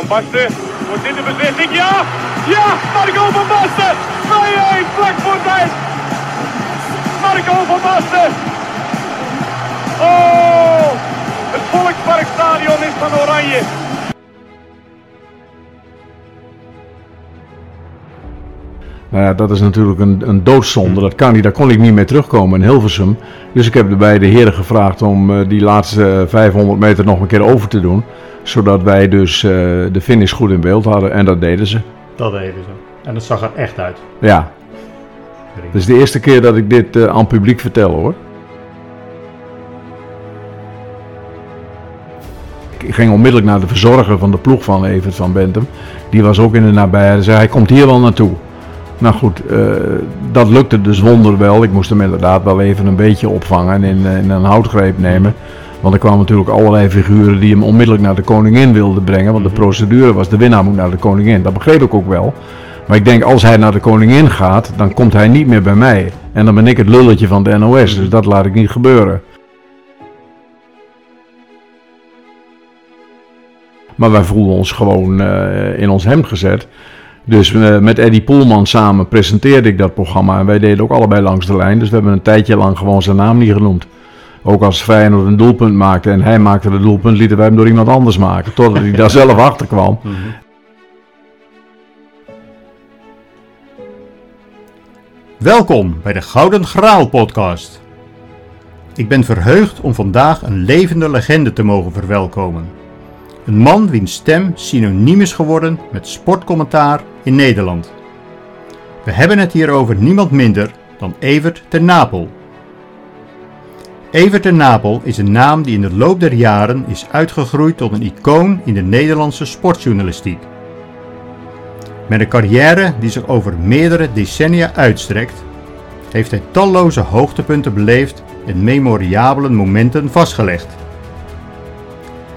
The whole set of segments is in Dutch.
Van Basten wordt in de beslissing. Ja! Ja! Marco van Basten! 2-1 vlak voor tijd! Marco van Basten! Oh! Het Volksparkstadion is van Oranje. Nou dat is natuurlijk een, een doodzonde. Dat kan niet, daar kon ik niet meer terugkomen in Hilversum. Dus ik heb de beide heren gevraagd om eh, die laatste 500 meter nog een keer over te doen. Zodat wij dus eh, de finish goed in beeld hadden. En dat deden ze. Dat deden ze. En dat zag er echt uit. Ja, het is de eerste keer dat ik dit eh, aan het publiek vertel hoor. Ik ging onmiddellijk naar de verzorger van de ploeg van Evert van Bentum. Die was ook in de nabijheid en zei hij komt hier wel naartoe. Nou goed, eh, dat lukte dus wonder wel. Ik moest hem inderdaad wel even een beetje opvangen en in, in een houtgreep nemen. Want er kwamen natuurlijk allerlei figuren die hem onmiddellijk naar de koningin wilden brengen. Want de procedure was, de winnaar moet naar de koningin. Dat begreep ik ook wel. Maar ik denk, als hij naar de koningin gaat, dan komt hij niet meer bij mij. En dan ben ik het lulletje van de NOS, dus dat laat ik niet gebeuren. Maar wij voelden ons gewoon eh, in ons hemd gezet. Dus eh, met Eddie Poelman samen presenteerde ik dat programma. En wij deden ook allebei langs de lijn. Dus we hebben een tijdje lang gewoon zijn naam niet genoemd. Ook als Feyenoord een doelpunt maakte en hij maakte het doelpunt, lieten wij hem door iemand anders maken. Totdat hij daar zelf achter kwam. Welkom bij de Gouden Graal podcast. Ik ben verheugd om vandaag een levende legende te mogen verwelkomen. Een man wiens stem synoniem is geworden met sportcommentaar in Nederland. We hebben het hier over niemand minder dan Evert ten Napel. Evert ten Napel is een naam die in de loop der jaren is uitgegroeid tot een icoon in de Nederlandse sportjournalistiek. Met een carrière die zich over meerdere decennia uitstrekt, heeft hij talloze hoogtepunten beleefd en memorabele momenten vastgelegd.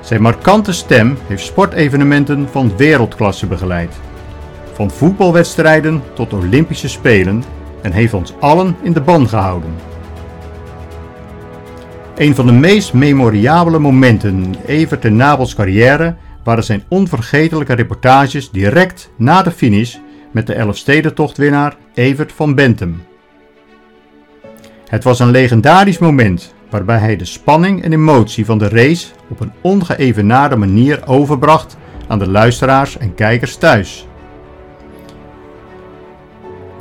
Zijn markante stem heeft sportevenementen van wereldklasse begeleid. Van voetbalwedstrijden tot Olympische Spelen en heeft ons allen in de ban gehouden. Een van de meest memorabele momenten in Evert ten Nabels carrière waren zijn onvergetelijke reportages direct na de finish met de Elfstedentochtwinnaar Evert van Bentum. Het was een legendarisch moment waarbij hij de spanning en emotie van de race op een ongeëvenaarde manier overbracht aan de luisteraars en kijkers thuis.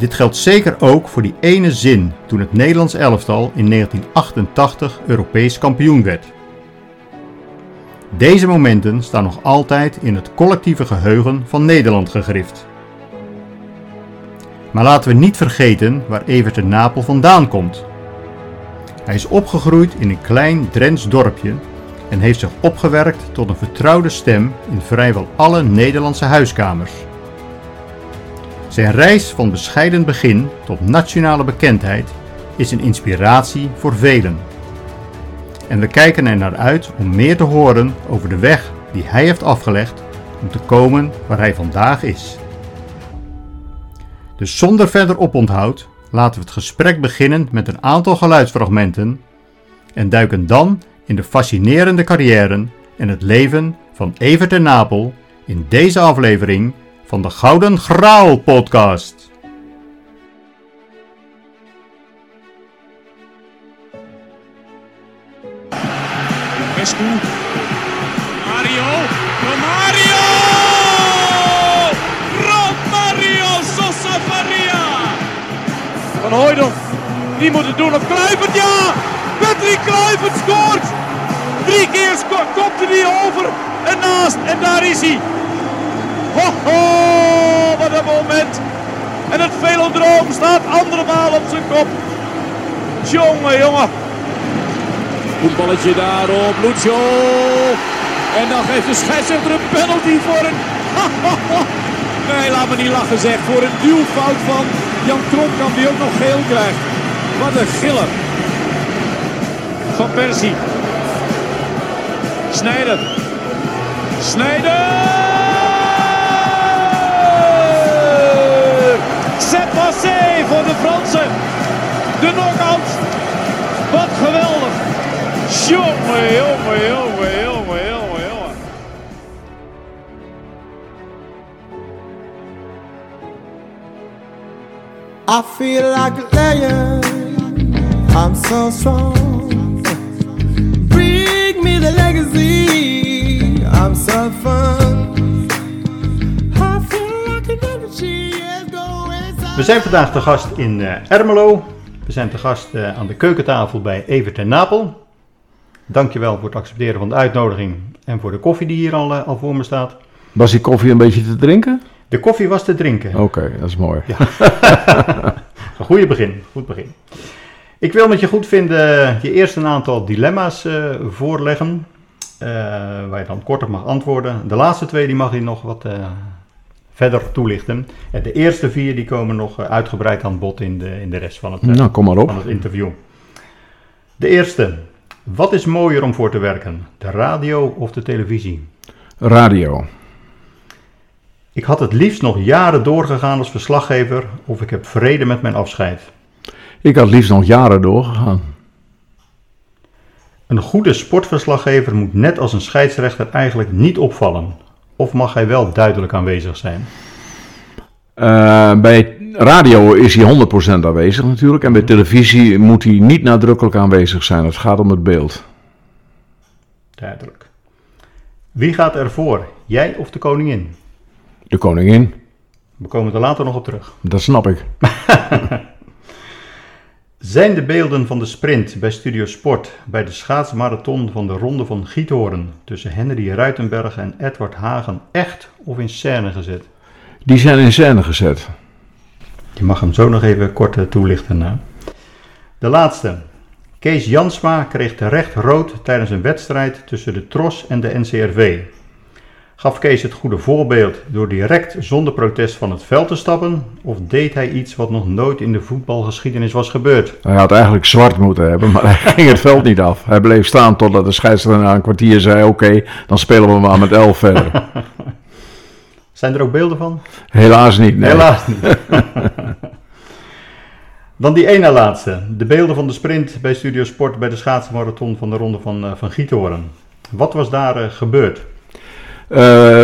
Dit geldt zeker ook voor die ene zin toen het Nederlands elftal in 1988 Europees kampioen werd. Deze momenten staan nog altijd in het collectieve geheugen van Nederland gegrift. Maar laten we niet vergeten waar Evert de Napel vandaan komt. Hij is opgegroeid in een klein Drents dorpje en heeft zich opgewerkt tot een vertrouwde stem in vrijwel alle Nederlandse huiskamers. Zijn reis van bescheiden begin tot nationale bekendheid is een inspiratie voor velen. En we kijken er naar uit om meer te horen over de weg die hij heeft afgelegd om te komen waar hij vandaag is. Dus zonder verder oponthoud laten we het gesprek beginnen met een aantal geluidsfragmenten en duiken dan in de fascinerende carrière en het leven van Evert de Napel in deze aflevering van de Gouden Graal podcast. Pescu. Mario. Romario! Romario Sosa Faria. Van Hooydonk. Die moet het doen op Kluivert. Ja! Patrick Kluivert scoort. Drie keer kopte hij over en naast. En daar is hij. Ho, wat een moment. En het velodroom staat andermaal op zijn kop. Jongen, jongen. Goed balletje daar op Lucio. En dan geeft de scheidsrechter een penalty voor een... nee, laat me niet lachen zeg. Voor een duwfout van Jan Tromkamp die ook nog geel krijgt. Wat een giller. Van Persie. Snijder. Snijder! C'est passé voor de Fransen. De. Wat geweldig. Jongen, jongen, jongen, jongen, jongen, jongen. I feel like a lion. I'm so strong. Bring me the legacy. I'm so fun. We zijn vandaag te gast in eh, Ermelo. We zijn te gast eh, aan de keukentafel bij Evert en Napel. Dankjewel voor het accepteren van de uitnodiging en voor de koffie die hier al, eh, al voor me staat. Was die koffie een beetje te drinken? De koffie was te drinken. Oké, dat is mooi. Een goede begin, goed begin. Ik wil met je goed vinden je eerst een aantal dilemma's voorleggen, waar je dan kort op mag antwoorden. De laatste twee die mag je nog wat verder toelichten. En de eerste vier die komen nog eh, uitgebreid aan bod in de, in de rest van het, eh, Nou, kom maar op. van het interview. De eerste. Wat is mooier om voor te werken? De radio of de televisie? Radio. Ik had het liefst nog jaren doorgegaan als verslaggever of ik heb vrede met mijn afscheid. Ik had liefst nog jaren doorgegaan. Een goede sportverslaggever moet net als een scheidsrechter eigenlijk niet opvallen. Of mag hij wel duidelijk aanwezig zijn? Eh, bij radio is hij 100% aanwezig natuurlijk. En bij televisie moet hij niet nadrukkelijk aanwezig zijn. Het gaat om het beeld. Duidelijk. Wie gaat ervoor? Jij of de koningin? De koningin, We komen er later nog op terug. dat snap ik. Zijn de beelden van de sprint bij Studio Sport bij de schaatsmarathon van de Ronde van Giethoorn tussen Henry Ruitenberg en Edward Hagen echt of in scène gezet? Die zijn in scène gezet. Je mag hem zo nog even kort eh, toelichten. hè. De laatste. Kees Jansma kreeg terecht rood tijdens een wedstrijd tussen de Tros en de NCRV. Gaf Kees het goede voorbeeld door direct zonder protest van het veld te stappen? Of deed hij iets wat nog nooit in de voetbalgeschiedenis was gebeurd? Hij had eigenlijk zwart moeten hebben, maar hij ging het veld niet af. Hij bleef staan totdat de scheidsrechter na een kwartier zei: Oké, dan spelen we maar met 11 verder. Zijn er ook beelden van? Helaas niet. Nee. Helaas niet. Dan die ene laatste. De beelden van de sprint bij Studio Sport bij de schaatsmarathon van de Ronde van, eh, van Giethoorn. Wat was daar eh, gebeurd? Eh,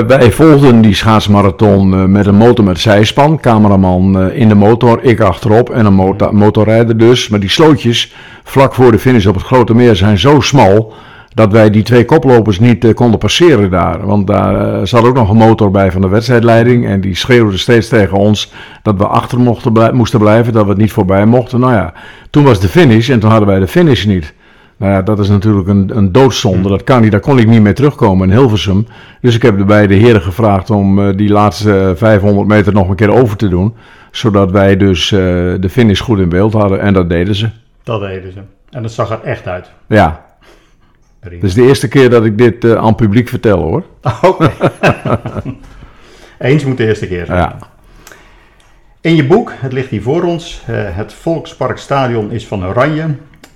wij volgden die schaatsmarathon eh, met een motor met zijspan. Cameraman eh, in de motor, ik achterop en een motor, motorrijder dus. Maar die slootjes vlak voor de finish op het Grote Meer zijn zo smal dat wij die twee koplopers niet konden passeren daar. Want daar zat ook nog een motor bij van de wedstrijdleiding. En die schreeuwde steeds tegen ons dat we achter mochten blij- moesten blijven, dat we het niet voorbij mochten. Nou ja, toen was de finish en toen hadden wij de finish niet. Nou ja, dat is natuurlijk een, een doodzonde. Dat kan niet, daar kon ik niet meer terugkomen in Hilversum. Dus ik heb de beide heren gevraagd om eh, die laatste eh, 500 meter nog een keer over te doen. Zodat wij dus eh, de finish goed in beeld hadden. En dat deden ze. Dat deden ze. En dat zag er echt uit. Ja, Prima. het is de eerste keer dat ik dit eh, aan het publiek vertel hoor. Oké. Eens moet de eerste keer zijn. Ja, In je boek, het ligt hier voor ons, eh, Het Volksparkstadion is van Oranje,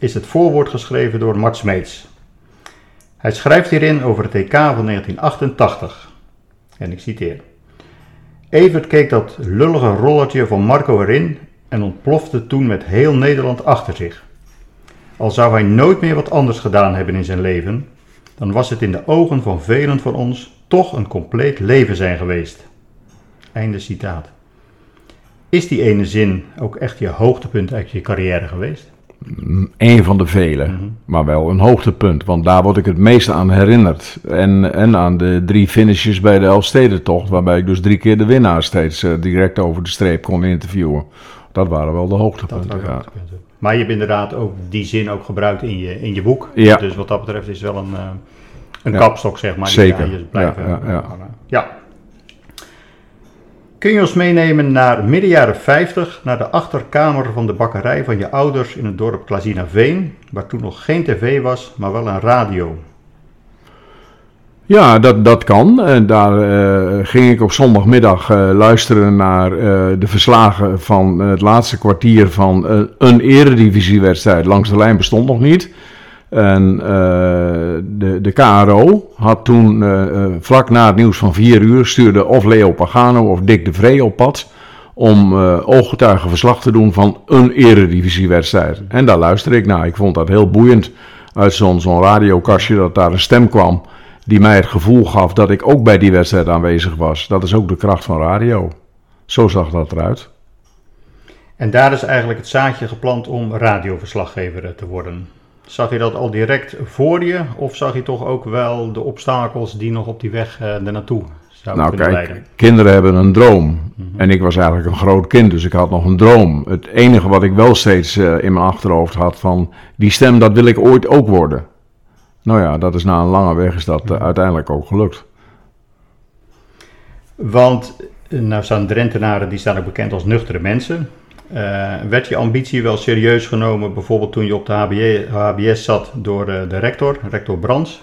is het voorwoord geschreven door Mart Smeets. Hij schrijft hierin over het EK van 1988. En ik citeer. Evert keek dat lullige rollertje van Marco erin en ontplofte toen met heel Nederland achter zich. Al zou hij nooit meer wat anders gedaan hebben in zijn leven, dan was het in de ogen van velen van ons toch een compleet leven zijn geweest. Einde citaat. Is die ene zin ook echt je hoogtepunt uit je carrière geweest? Een van de vele. Mhm. Maar wel een hoogtepunt. Want daar word ik het meest aan herinnerd. En, en aan de drie finishes bij de Elfstedentocht. Waarbij ik dus drie keer de winnaar steeds eh, direct over de streep kon interviewen. Dat waren wel de hoogtepunten. ja. hoogtepunten. Maar je hebt inderdaad ook die zin ook gebruikt in je, in je boek. Ja. Dus wat dat betreft is wel een, eh, een Ja. kapstok, zeg maar. Zeker. je blijven Ja, ja. Kun je ons meenemen naar midden jaren 50, naar de achterkamer van de bakkerij van je ouders in het dorp Klazinaveen, waar toen nog geen tv was, maar wel een radio. Ja, dat, dat kan. En daar eh, ging ik op zondagmiddag eh, luisteren naar eh, de verslagen van het laatste kwartier van eh, een eredivisiewedstrijd. Langs de lijn bestond nog niet. En eh, de, de KRO had toen, eh, eh, vlak na het nieuws van vier uur, stuurde of Leo Pagano of Dick de Vree op pad om eh ooggetuigenverslag te doen van een eredivisiewedstrijd. En daar luisterde ik naar. Ik vond dat heel boeiend uit zo'n radiokastje dat daar een stem kwam die mij het gevoel gaf dat ik ook bij die wedstrijd aanwezig was. Dat is ook de kracht van radio. Zo zag dat eruit. En daar is eigenlijk het zaadje geplant om radioverslaggever te worden. Zag je dat al direct voor je of zag je toch ook wel de obstakels die nog op die weg uh, ernaartoe zouden Nou kunnen kijk, leiden? kinderen hebben een droom. Mhm. En ik was eigenlijk een groot kind, dus ik had nog een droom. Het enige wat ik wel steeds eh, in mijn achterhoofd had van... die stem, dat wil ik ooit ook worden. Nou ja, dat is na een lange weg is dat eh, uiteindelijk ook gelukt. Want eh, nou staan Drentenaren die staan ook bekend als nuchtere mensen. Eh, werd je ambitie wel serieus genomen, bijvoorbeeld toen je op de HBS zat door eh, de rector, rector Brands?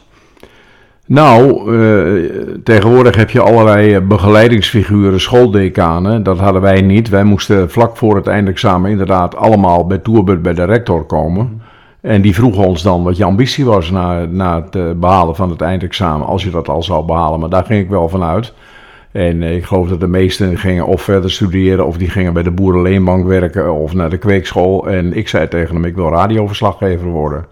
Nou, eh, tegenwoordig heb je allerlei begeleidingsfiguren, schooldecanen. Dat hadden wij niet. Wij moesten vlak voor het eindexamen inderdaad allemaal bij Toerbut bij de rector komen. En die vroegen ons dan wat je ambitie was na, na het eh, behalen van het eindexamen, als je dat al zou behalen. Maar daar ging ik wel van uit. En ik geloof dat de meesten gingen of verder studeren, of die gingen bij de Boerenleenbank werken, of naar de kweekschool. En ik zei tegen hem, ik wil radioverslaggever worden.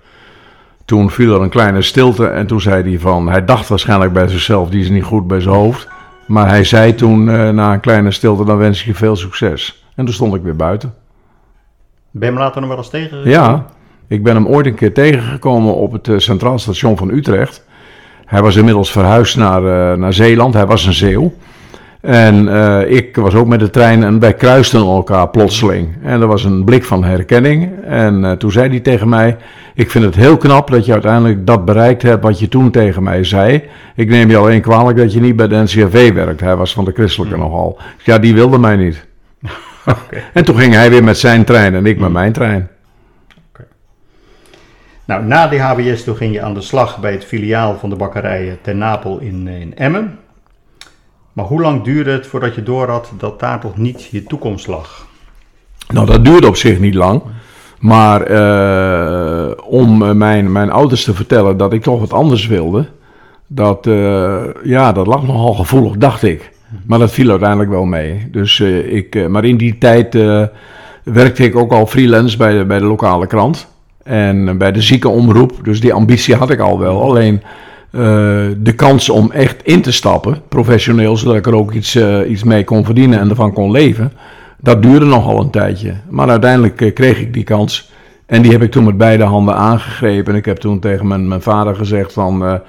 Toen viel er een kleine stilte en toen zei hij van, hij dacht waarschijnlijk bij zichzelf, die is niet goed bij zijn hoofd. Maar hij zei toen eh, na een kleine stilte, dan wens ik je veel succes. En toen stond ik weer buiten. Ben je hem later nog wel eens tegen? Ja, ik ben hem ooit een keer tegengekomen op het eh, Centraal Station van Utrecht. Hij was inmiddels verhuisd naar, eh, naar Zeeland, hij was een Zeeuw. En eh, ik was ook met de trein en wij kruisten elkaar plotseling. En er was een blik van herkenning. En eh, toen zei hij tegen mij: Ik vind het heel knap dat je uiteindelijk dat bereikt hebt wat je toen tegen mij zei. Ik neem je alleen kwalijk dat je niet bij de NCRV werkt. Hij was van de christelijke nogal. Ja, die wilde mij niet. En toen ging hij weer met zijn trein en ik met mijn trein. Nou, na die HBS toen ging je aan de slag bij het filiaal van de bakkerij Ten Napel in, eh, in Emmen. Maar hoe lang duurde het voordat je doorhad dat daar toch niet je toekomst lag? Nou, dat duurde op zich niet lang. Maar eh, om eh, mijn, mijn ouders te vertellen dat ik toch wat anders wilde, dat, eh, ja, dat lag nogal gevoelig, dacht ik. Maar dat viel uiteindelijk wel mee. Dus, ik, maar in die tijd werkte ik ook al freelance bij de, bij de lokale krant. En bij de ziekenomroep. Dus die ambitie had ik al wel. Alleen eh, de kans om echt in te stappen, professioneel, zodat ik er ook iets, eh, iets mee kon verdienen en ervan kon leven. Dat duurde nogal een tijdje. Maar uiteindelijk eh, kreeg ik die kans. En die heb ik toen met beide handen aangegrepen. En ik heb toen tegen mijn, mijn vader gezegd van...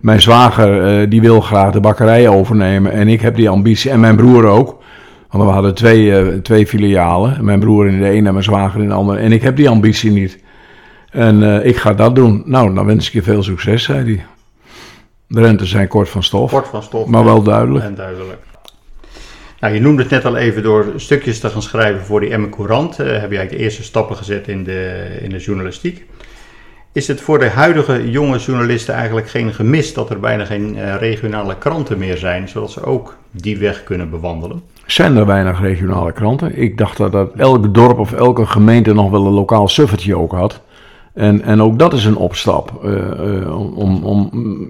mijn zwager die wil graag de bakkerij overnemen. En ik heb die ambitie. En mijn broer ook. Want we hadden twee, twee filialen. Mijn broer in de ene en mijn zwager in de andere. En ik heb die ambitie niet. En ik ga dat doen. Nou, dan wens ik je veel succes, zei hij. De rentes zijn kort van stof. Kort van stof. Maar wel duidelijk. En duidelijk. Nou, je noemde het net al even door stukjes te gaan schrijven voor die Emmen Courant. eh, heb je eigenlijk de eerste stappen gezet in de, in de journalistiek. Is het voor de huidige jonge journalisten eigenlijk geen gemis dat er bijna geen eh, regionale kranten meer zijn, zodat ze ook die weg kunnen bewandelen? Zijn er weinig regionale kranten? Ik dacht dat, dat elk dorp of elke gemeente nog wel een lokaal suffertje ook had. En, en ook dat is een opstap. eh, eh,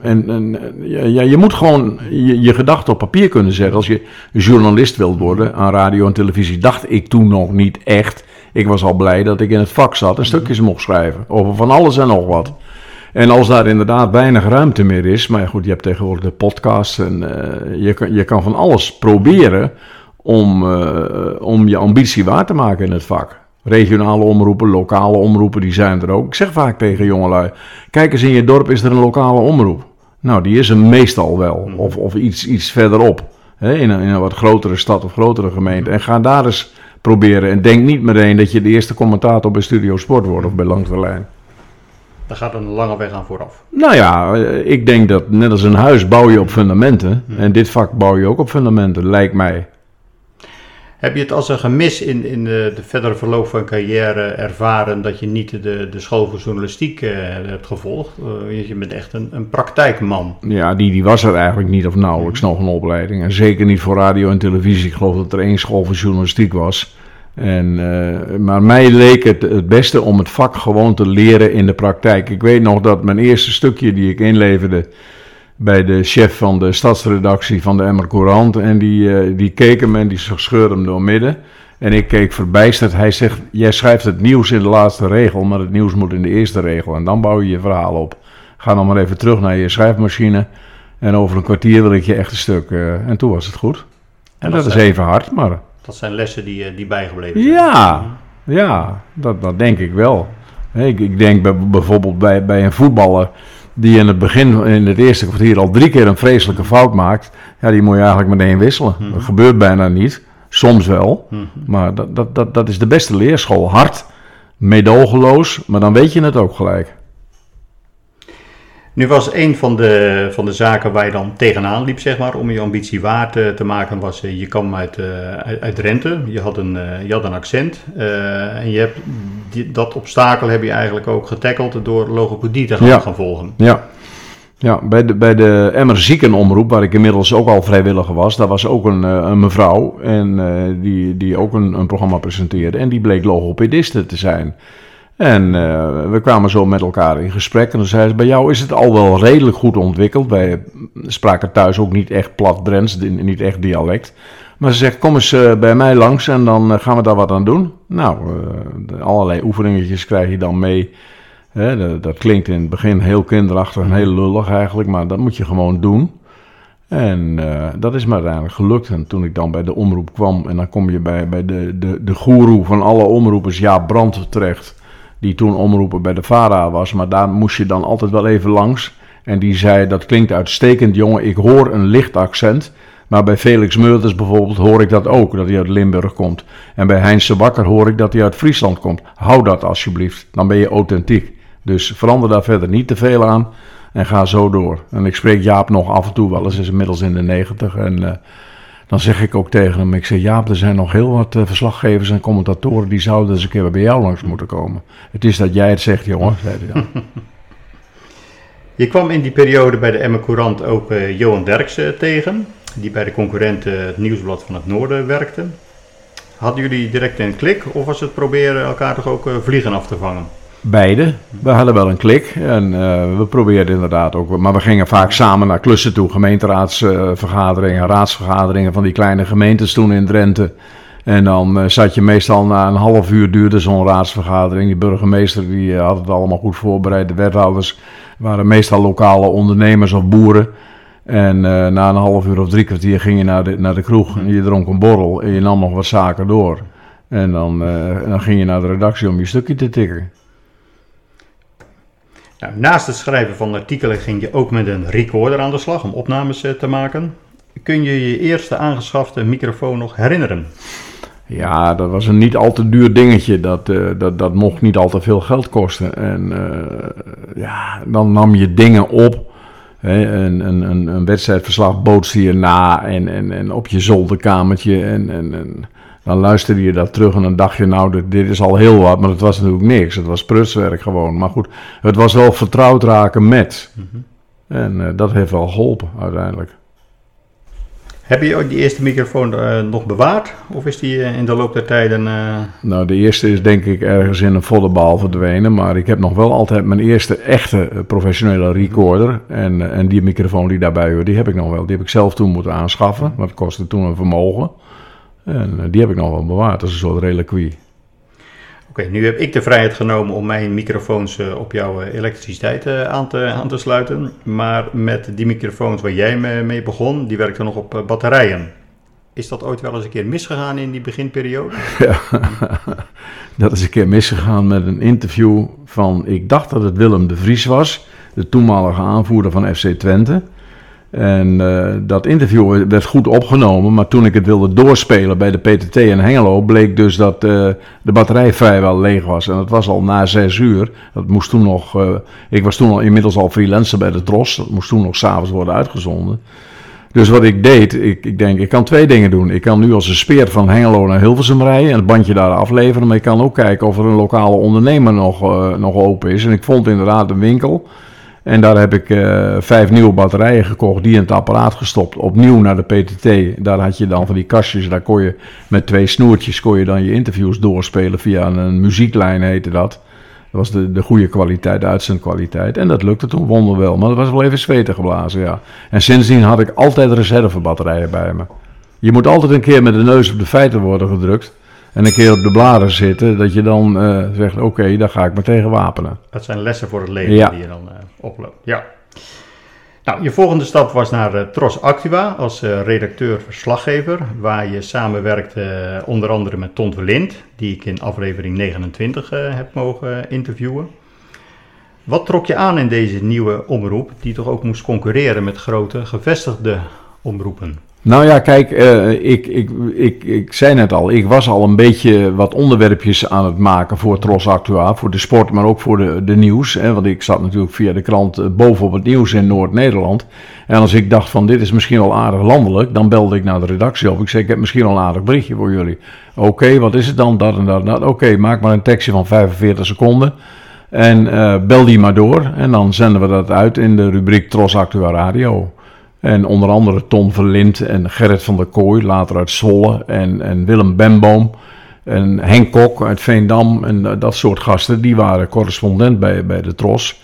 en, en, ja, je moet gewoon je, gedachten op papier kunnen zetten. Als je journalist wilt worden aan radio en televisie, dacht ik toen nog niet echt. Ik was al blij dat ik in het vak zat en stukjes mocht schrijven. Over van alles en nog wat. En als daar inderdaad weinig ruimte meer is, maar goed, je hebt tegenwoordig de podcast en eh, je, kan, je kan van alles proberen om, om je ambitie waar te maken in het vak. Regionale omroepen, lokale omroepen, die zijn er ook. Ik zeg vaak tegen jongelui, kijk eens in je dorp, is er een lokale omroep? Nou, die is er meestal wel, of, of iets, iets verderop. Hè, in, een, in een wat grotere stad of grotere gemeente. En ga daar eens proberen. En denk niet meteen dat je de eerste commentator bij Studio Sport wordt of bij Langs de Lijn. Daar gaat een lange weg aan vooraf. Nou ja, eh, ik denk dat net als een huis bouw je op fundamenten. En dit vak bouw je ook op fundamenten, lijkt mij. Heb je het als een gemis in, in de, de verdere verloop van carrière ervaren dat je niet de, de school voor journalistiek eh, hebt gevolgd? Eh, je bent echt een, een praktijkman. Ja, die, die was er eigenlijk niet of nauwelijks nog een opleiding. En zeker niet voor radio en televisie. Ik geloof dat er één school voor journalistiek was. En, eh, maar mij leek het het beste om het vak gewoon te leren in de praktijk. Ik weet nog dat mijn eerste stukje die ik inleverde bij de chef van de stadsredactie van de Emmer Courant. En die, eh, die keek hem en die scheurde hem door midden. En ik keek verbijsterd. Hij zegt, jij schrijft het nieuws in de laatste regel, maar het nieuws moet in de eerste regel. En dan bouw je je verhaal op. Ga dan maar even terug naar je schrijfmachine. En over een kwartier wil ik je echt een stuk. eh, en toen was het goed. En dat, is even hard, maar Dat zijn lessen die, eh, die bijgebleven zijn. Ja, ja dat, dat denk ik wel. Ik, ik denk bij, bijvoorbeeld bij, bij een voetballer die in het begin, in het eerste kwartier, al drie keer een vreselijke fout maakt. Ja, die moet je eigenlijk meteen wisselen. Dat gebeurt bijna niet. Soms wel. Maar dat, dat, dat, dat is de beste leerschool. Hard, meedogenloos, maar dan weet je het ook gelijk. Nu was een van de, van de zaken waar je dan tegenaan liep, zeg maar, om je ambitie waar te, te maken, was eh, je kwam uit, eh, uit, uit Drenthe, je had een, eh, je had een accent en je hebt die, dat obstakel heb je eigenlijk ook getackeld door logopedie te gaan, Ja. gaan volgen. Ja, ja bij, de, bij de Emmer Ziekenomroep, waar ik inmiddels ook al vrijwilliger was, daar was ook een, een mevrouw en, die, die ook een, een programma presenteerde. En die bleek logopediste te zijn. En eh, we kwamen zo met elkaar in gesprek. En toen zei ze, bij jou is het al wel redelijk goed ontwikkeld. Wij spraken thuis ook niet echt plat Drents, niet echt dialect. Maar ze zegt, kom eens eh, bij mij langs en dan eh, gaan we daar wat aan doen. Nou, allerlei oefeningetjes krijg je dan mee. Dat, klinkt in het begin heel kinderachtig en heel lullig eigenlijk, maar dat moet je gewoon doen. En dat is me uiteindelijk gelukt. En toen ik dan bij de omroep kwam, en dan kom je bij, bij de, de, de goeroe van alle omroepers, Jaap Brandt, terecht. Die toen omroeper bij de VARA was, maar daar moest je dan altijd wel even langs. En die zei, dat klinkt uitstekend jongen, ik hoor een licht accent. Maar bij Felix Meurtens bijvoorbeeld hoor ik dat ook, dat hij uit Limburg komt. En bij Heinz de Bakker hoor ik dat hij uit Friesland komt. Hou dat alsjeblieft, dan ben je authentiek. Dus verander daar verder niet te veel aan en ga zo door. En ik spreek Jaap nog af en toe wel eens, is inmiddels in de negentig. En eh, dan zeg ik ook tegen hem, ik zeg Jaap, er zijn nog heel wat eh, verslaggevers en commentatoren die zouden eens een keer bij jou langs moeten komen. Het is dat jij het zegt, jongen, zei hij dan. Je kwam in die periode bij de Emmer Courant ook eh, Johan Derks eh, tegen, die bij de concurrent het Nieuwsblad van het Noorden werkte. Hadden jullie direct een klik of was het proberen elkaar toch ook vliegen af te vangen? Beide. We hadden wel een klik en eh, we probeerden inderdaad ook. Maar we gingen vaak samen naar klussen toe. Gemeenteraadsvergaderingen, raadsvergaderingen van die kleine gemeentes toen in Drenthe. En dan eh, zat je meestal na een half uur duurde zo'n raadsvergadering. Die burgemeester die eh, had het allemaal goed voorbereid. De wethouders waren meestal lokale ondernemers of boeren. En eh, na een half uur of drie kwartier ging je naar de, naar de kroeg en je dronk een borrel en je nam nog wat zaken door. En dan, eh, dan ging je naar de redactie om je stukje te tikken. Naast het schrijven van artikelen ging je ook met een recorder aan de slag om opnames eh, te maken. Kun je je eerste aangeschafte microfoon nog herinneren? Ja, dat was een niet al te duur dingetje. Dat, eh, dat, dat mocht niet al te veel geld kosten. En eh, ja, dan nam je dingen op. Een, een, een, een wedstrijdverslag bootste je na en, en, en op je zolderkamertje. En, en, en dan luisterde je dat terug en dan dacht je, nou, dit, dit is al heel wat. Maar het was natuurlijk niks. Het was prutswerk gewoon. Maar goed, het was wel vertrouwd raken met. En eh, dat heeft wel geholpen uiteindelijk. Heb je ook die eerste microfoon eh, nog bewaard? Of is die eh, in de loop der tijden... Nou, de eerste is denk ik ergens in een volle bal verdwenen. Maar ik heb nog wel altijd mijn eerste echte professionele recorder. En, en die microfoon die daarbij hoort, die heb ik nog wel. Die heb ik zelf toen moeten aanschaffen. Want het kostte toen een vermogen. En eh, die heb ik nog wel bewaard. Dat is een soort reliquie. Oké, nu heb ik de vrijheid genomen om mijn microfoons eh, op jouw eh, elektriciteit aan, te, aan te sluiten. Maar met die microfoons waar jij mee, begon, die werkten nog op batterijen. Is dat ooit wel eens een keer misgegaan in die beginperiode? Dat is een keer misgegaan met een interview van, ik dacht dat het Willem de Vries was, de toenmalige aanvoerder van FC Twente. En eh, dat interview werd goed opgenomen, maar toen ik het wilde doorspelen bij de PTT in Hengelo, bleek dus dat eh, de batterij vrijwel leeg was. En dat was al na zes uur. Dat moest toen nog, eh, ik was toen al inmiddels al freelancer bij de Tros, dat moest toen nog s'avonds worden uitgezonden. Dus wat ik deed, ik, ik denk, ik kan twee dingen doen. Ik kan nu als een speer van Hengelo naar Hilversum rijden en het bandje daar afleveren. Maar ik kan ook kijken of er een lokale ondernemer nog, nog open is. En ik vond inderdaad een winkel. En daar heb ik eh, vijf nieuwe batterijen gekocht, die in het apparaat gestopt. Opnieuw naar de PTT. Daar had je dan van die kastjes, daar kon je met twee snoertjes kon je dan je interviews doorspelen via een, een muzieklijn heette dat. Dat was de, de goede kwaliteit, de uitzendkwaliteit. En dat lukte toen wonderwel. Maar dat was wel even zweten geblazen, ja. En sindsdien had ik altijd reservebatterijen bij me. Je moet altijd een keer met de neus op de feiten worden gedrukt. En een keer op de bladeren zitten. Dat je dan eh, zegt, oké, daar ga ik me tegen wapenen. Dat zijn lessen voor het leven Ja. die je dan eh, Ja. Nou, je volgende stap was naar uh, Tros Actua als uh, redacteur-verslaggever, waar je samenwerkte uh, onder andere met Ton Verlind, die ik in aflevering 29 heb mogen interviewen. Wat trok je aan in deze nieuwe omroep, die toch ook moest concurreren met grote gevestigde omroepen? Nou ja, kijk, uh, ik, ik, ik, ik zei net al, ik was al een beetje wat onderwerpjes aan het maken voor Tros Actua, voor de sport, maar ook voor de, de nieuws. Hè, want ik zat natuurlijk via de krant uh, bovenop het nieuws in Noord-Nederland. En als ik dacht van dit is misschien wel aardig landelijk, dan belde ik naar de redactie op. Ik zei, ik heb misschien wel een aardig berichtje voor jullie. Oké, wat is het dan? Dat en dat en dat. Oké, maak maar een tekstje van 45 seconden. En uh, bel die maar door. En dan zenden we dat uit in de rubriek Tros Actua Radio. En onder andere Tom Verlind en Gerrit van der Kooi, later uit Zwolle. En, en Willem Bemboom. En Henk Kok uit Veendam. En uh, dat soort gasten, die waren correspondent bij, bij de Tros.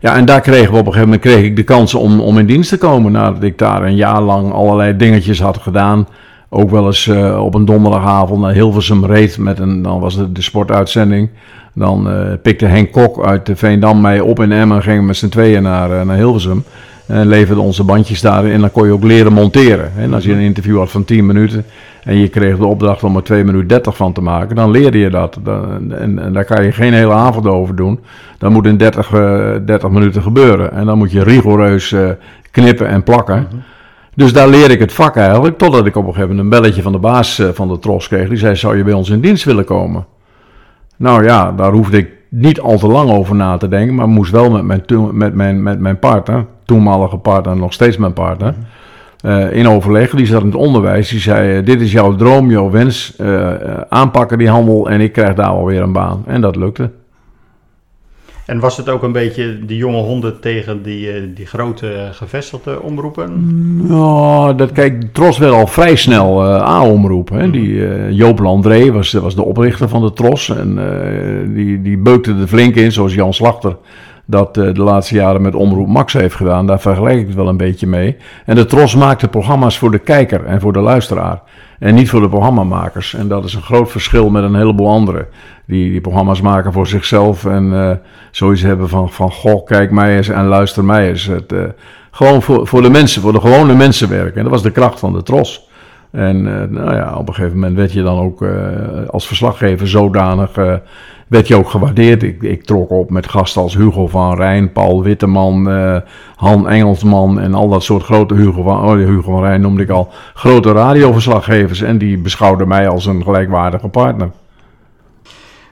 Ja, en daar kregen we op een gegeven moment kreeg ik de kans om, om in dienst te komen. Nadat ik daar een jaar lang allerlei dingetjes had gedaan. Ook wel eens uh, op een donderdagavond naar Hilversum reed met een, dan was het de sportuitzending. Dan uh, pikte Henk Kok uit Veendam mij op in Emmen en gingen met z'n tweeën naar, naar Hilversum. En leverde onze bandjes daarin en dan kon je ook leren monteren. En als je een interview had van 10 minuten en je kreeg de opdracht om er 2 minuten 30 van te maken, dan leerde je dat. En, en daar kan je geen hele avond over doen. Dat moet in 30, uh, 30 minuten gebeuren. En dan moet je rigoureus knippen en plakken. Mm -hmm. Dus daar leer ik het vak eigenlijk, totdat ik op een gegeven moment een belletje van de baas van de tros kreeg. Die zei, zou je bij ons in dienst willen komen? Nou ja, daar hoefde ik niet al te lang over na te denken, maar moest wel met mijn, met mijn, met mijn partner, toenmalige partner, nog steeds mijn partner, uh, in overleg. Die zat in het onderwijs, die zei, dit is jouw droom, jouw wens, uh, aanpakken die handel en ik krijg daar alweer een baan. En dat lukte. En was het ook een beetje die jonge honden tegen die, die grote gevestigde omroepen? Ja, dat kijk, Tros werd al vrij snel uh, A-omroep. Hè. Die, uh, Joop Landré was, was de oprichter van de Tros. En uh, die, die beukte er flink in, zoals Jan Slachter dat de laatste jaren met Omroep Max heeft gedaan. Daar vergelijk ik het wel een beetje mee. En de Tros maakte programma's voor de kijker en voor de luisteraar. En niet voor de programmamakers. En dat is een groot verschil met een heleboel anderen. Die, die programma's maken voor zichzelf en uh, zoiets hebben van, van goh, kijk mij eens en luister mij eens. Het, uh, gewoon voor, voor de mensen, voor de gewone mensen werken. En dat was de kracht van de tros. En uh, nou ja, op een gegeven moment werd je dan ook als verslaggever zodanig, werd je ook gewaardeerd. Ik, ik, trok op met gasten als Hugo van Rijn, Paul Witteman, Han Engelsman en al dat soort grote Hugo van, oh, Hugo van Rijn noemde ik al, grote radioverslaggevers. En die beschouwden mij als een gelijkwaardige partner.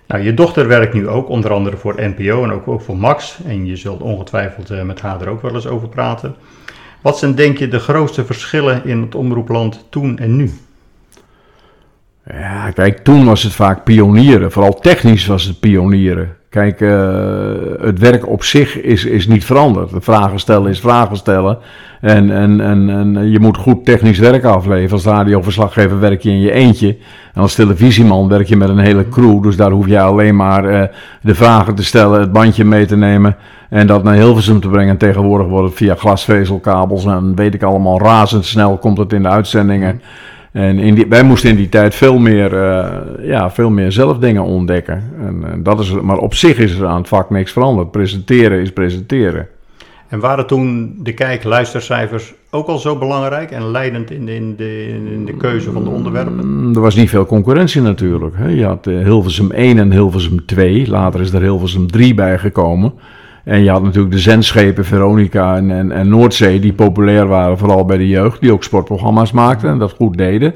Nou, je dochter werkt nu ook onder andere voor NPO en ook, ook voor Max. En je zult ongetwijfeld met haar er ook wel eens over praten. Wat zijn denk je de grootste verschillen in het omroepland toen en nu? Ja, kijk, toen was het vaak pionieren. Vooral technisch was het pionieren. Kijk, uh, het werk op zich is, is niet veranderd. Vragen stellen is vragen stellen. En, en, en, en je moet goed technisch werk afleveren. Als radioverslaggever werk je in je eentje. En als televisieman werk je met een hele crew. Dus daar hoef je alleen maar uh, de vragen te stellen, het bandje mee te nemen. En dat naar Hilversum te brengen. En tegenwoordig wordt het via glasvezelkabels. En weet ik allemaal, razendsnel komt het in de uitzendingen. En in die, wij moesten in die tijd veel meer, uh, ja, veel meer zelf dingen ontdekken. En, en, dat is, maar op zich is er aan het vak niks veranderd. Presenteren is presenteren. En waren toen de kijk-luistercijfers ook al zo belangrijk en leidend in de, in, de, in de keuze van de onderwerpen? Er was niet veel concurrentie natuurlijk. Hè. Je had Hilversum 1 en Hilversum 2. Later is er Hilversum 3 bijgekomen. En je had natuurlijk de zendschepen Veronica en, en, en, Noordzee, die populair waren, vooral bij de jeugd, die ook sportprogramma's maakten en dat goed deden.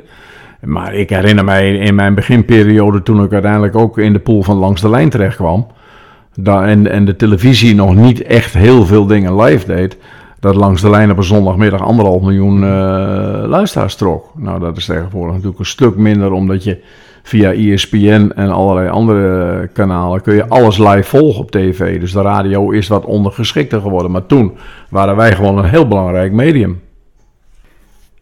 Maar ik herinner mij in mijn beginperiode, toen ik uiteindelijk ook in de pool van Langs de Lijn terecht kwam, en, en de televisie nog niet echt heel veel dingen live deed, dat Langs de Lijn op een zondagmiddag anderhalf miljoen uh, luisteraars trok. Nou, dat is tegenwoordig natuurlijk een stuk minder, omdat je via ESPN en allerlei andere kanalen kun je alles live volgen op tv. Dus de radio is wat ondergeschikter geworden. Maar toen waren wij gewoon een heel belangrijk medium.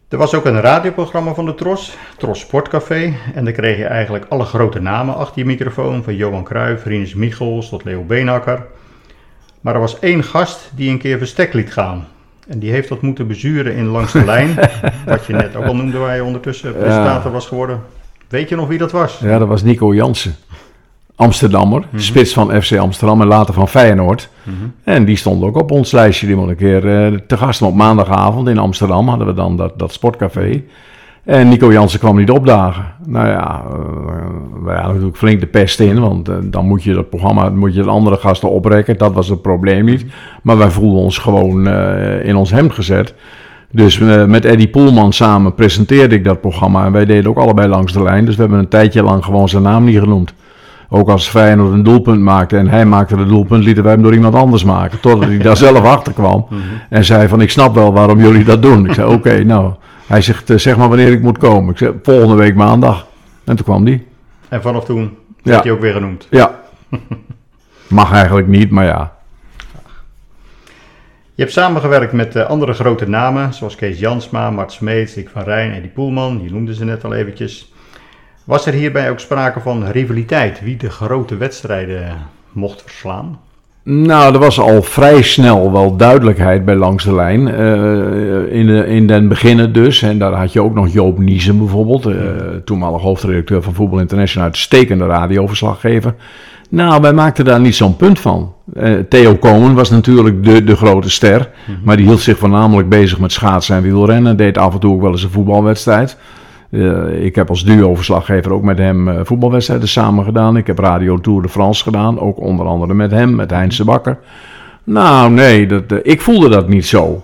Er was ook een radioprogramma van de Tros, Tros Sportcafé. En daar kreeg je eigenlijk alle grote namen achter je microfoon. Van Johan Cruijff, Rinus Michels tot Leo Beenhakker. Maar er was één gast die een keer verstek liet gaan. En die heeft dat moeten bezuren in Langs de Lijn. wat je net ook al noemde, waar je ondertussen presentator was geworden. Weet je nog wie dat was? Ja, dat was Nico Jansen. Amsterdammer, spits van FC Amsterdam en later van Feyenoord. En die stond ook op ons lijstje. Die moet een keer eh, te gasten op maandagavond in Amsterdam. Hadden we dan dat, dat sportcafé. En Nico Jansen kwam niet opdagen. Nou ja, eh, wij hadden natuurlijk flink de pest in. Want eh, dan moet je dat programma, moet je de andere gasten oprekken. Dat was het probleem niet. Maar wij voelden ons gewoon in ons hemd gezet. Dus eh, met Eddie Poelman samen presenteerde ik dat programma. En wij deden ook allebei langs de lijn. Dus we hebben een tijdje lang gewoon zijn naam niet genoemd. Ook als Feyenoord een doelpunt maakte en hij maakte het doelpunt, lieten wij hem door iemand anders maken. Totdat hij daar zelf achter kwam en zei van ik snap wel waarom jullie dat doen. Ik zei oké, nou. Hij zegt eh, zeg maar wanneer ik moet komen. Ik zei volgende week maandag. En toen kwam die. En vanaf toen Ja. werd hij ook weer genoemd. Ja. Mag eigenlijk niet, maar ja. Je hebt samengewerkt met eh, andere grote namen, zoals Kees Jansma, Mart Smeets, Dick van Rijn, Eddie Poelman. Je noemde ze net al eventjes. Was er hierbij ook sprake van rivaliteit? Wie de grote wedstrijden mocht verslaan? Nou, er was al vrij snel wel duidelijkheid bij Langs de Lijn. eh, in, de, in den beginnen dus. En daar had je ook nog Joop Niezen bijvoorbeeld. eh toenmalig hoofdredacteur van Voetbal International. Uitstekende radioverslaggever. Nou, wij maakten daar niet zo'n punt van. Eh, Theo Komen was natuurlijk de, de grote ster. Maar die hield zich voornamelijk bezig met schaatsen en wielrennen. Deed af en toe ook wel eens een voetbalwedstrijd. Eh, ik heb als duo-verslaggever ook met hem eh, voetbalwedstrijden samen gedaan. Ik heb Radio Tour de France gedaan, ook onder andere met hem, met Heinz de Bakker. Nou, nee, dat, ik voelde dat niet zo.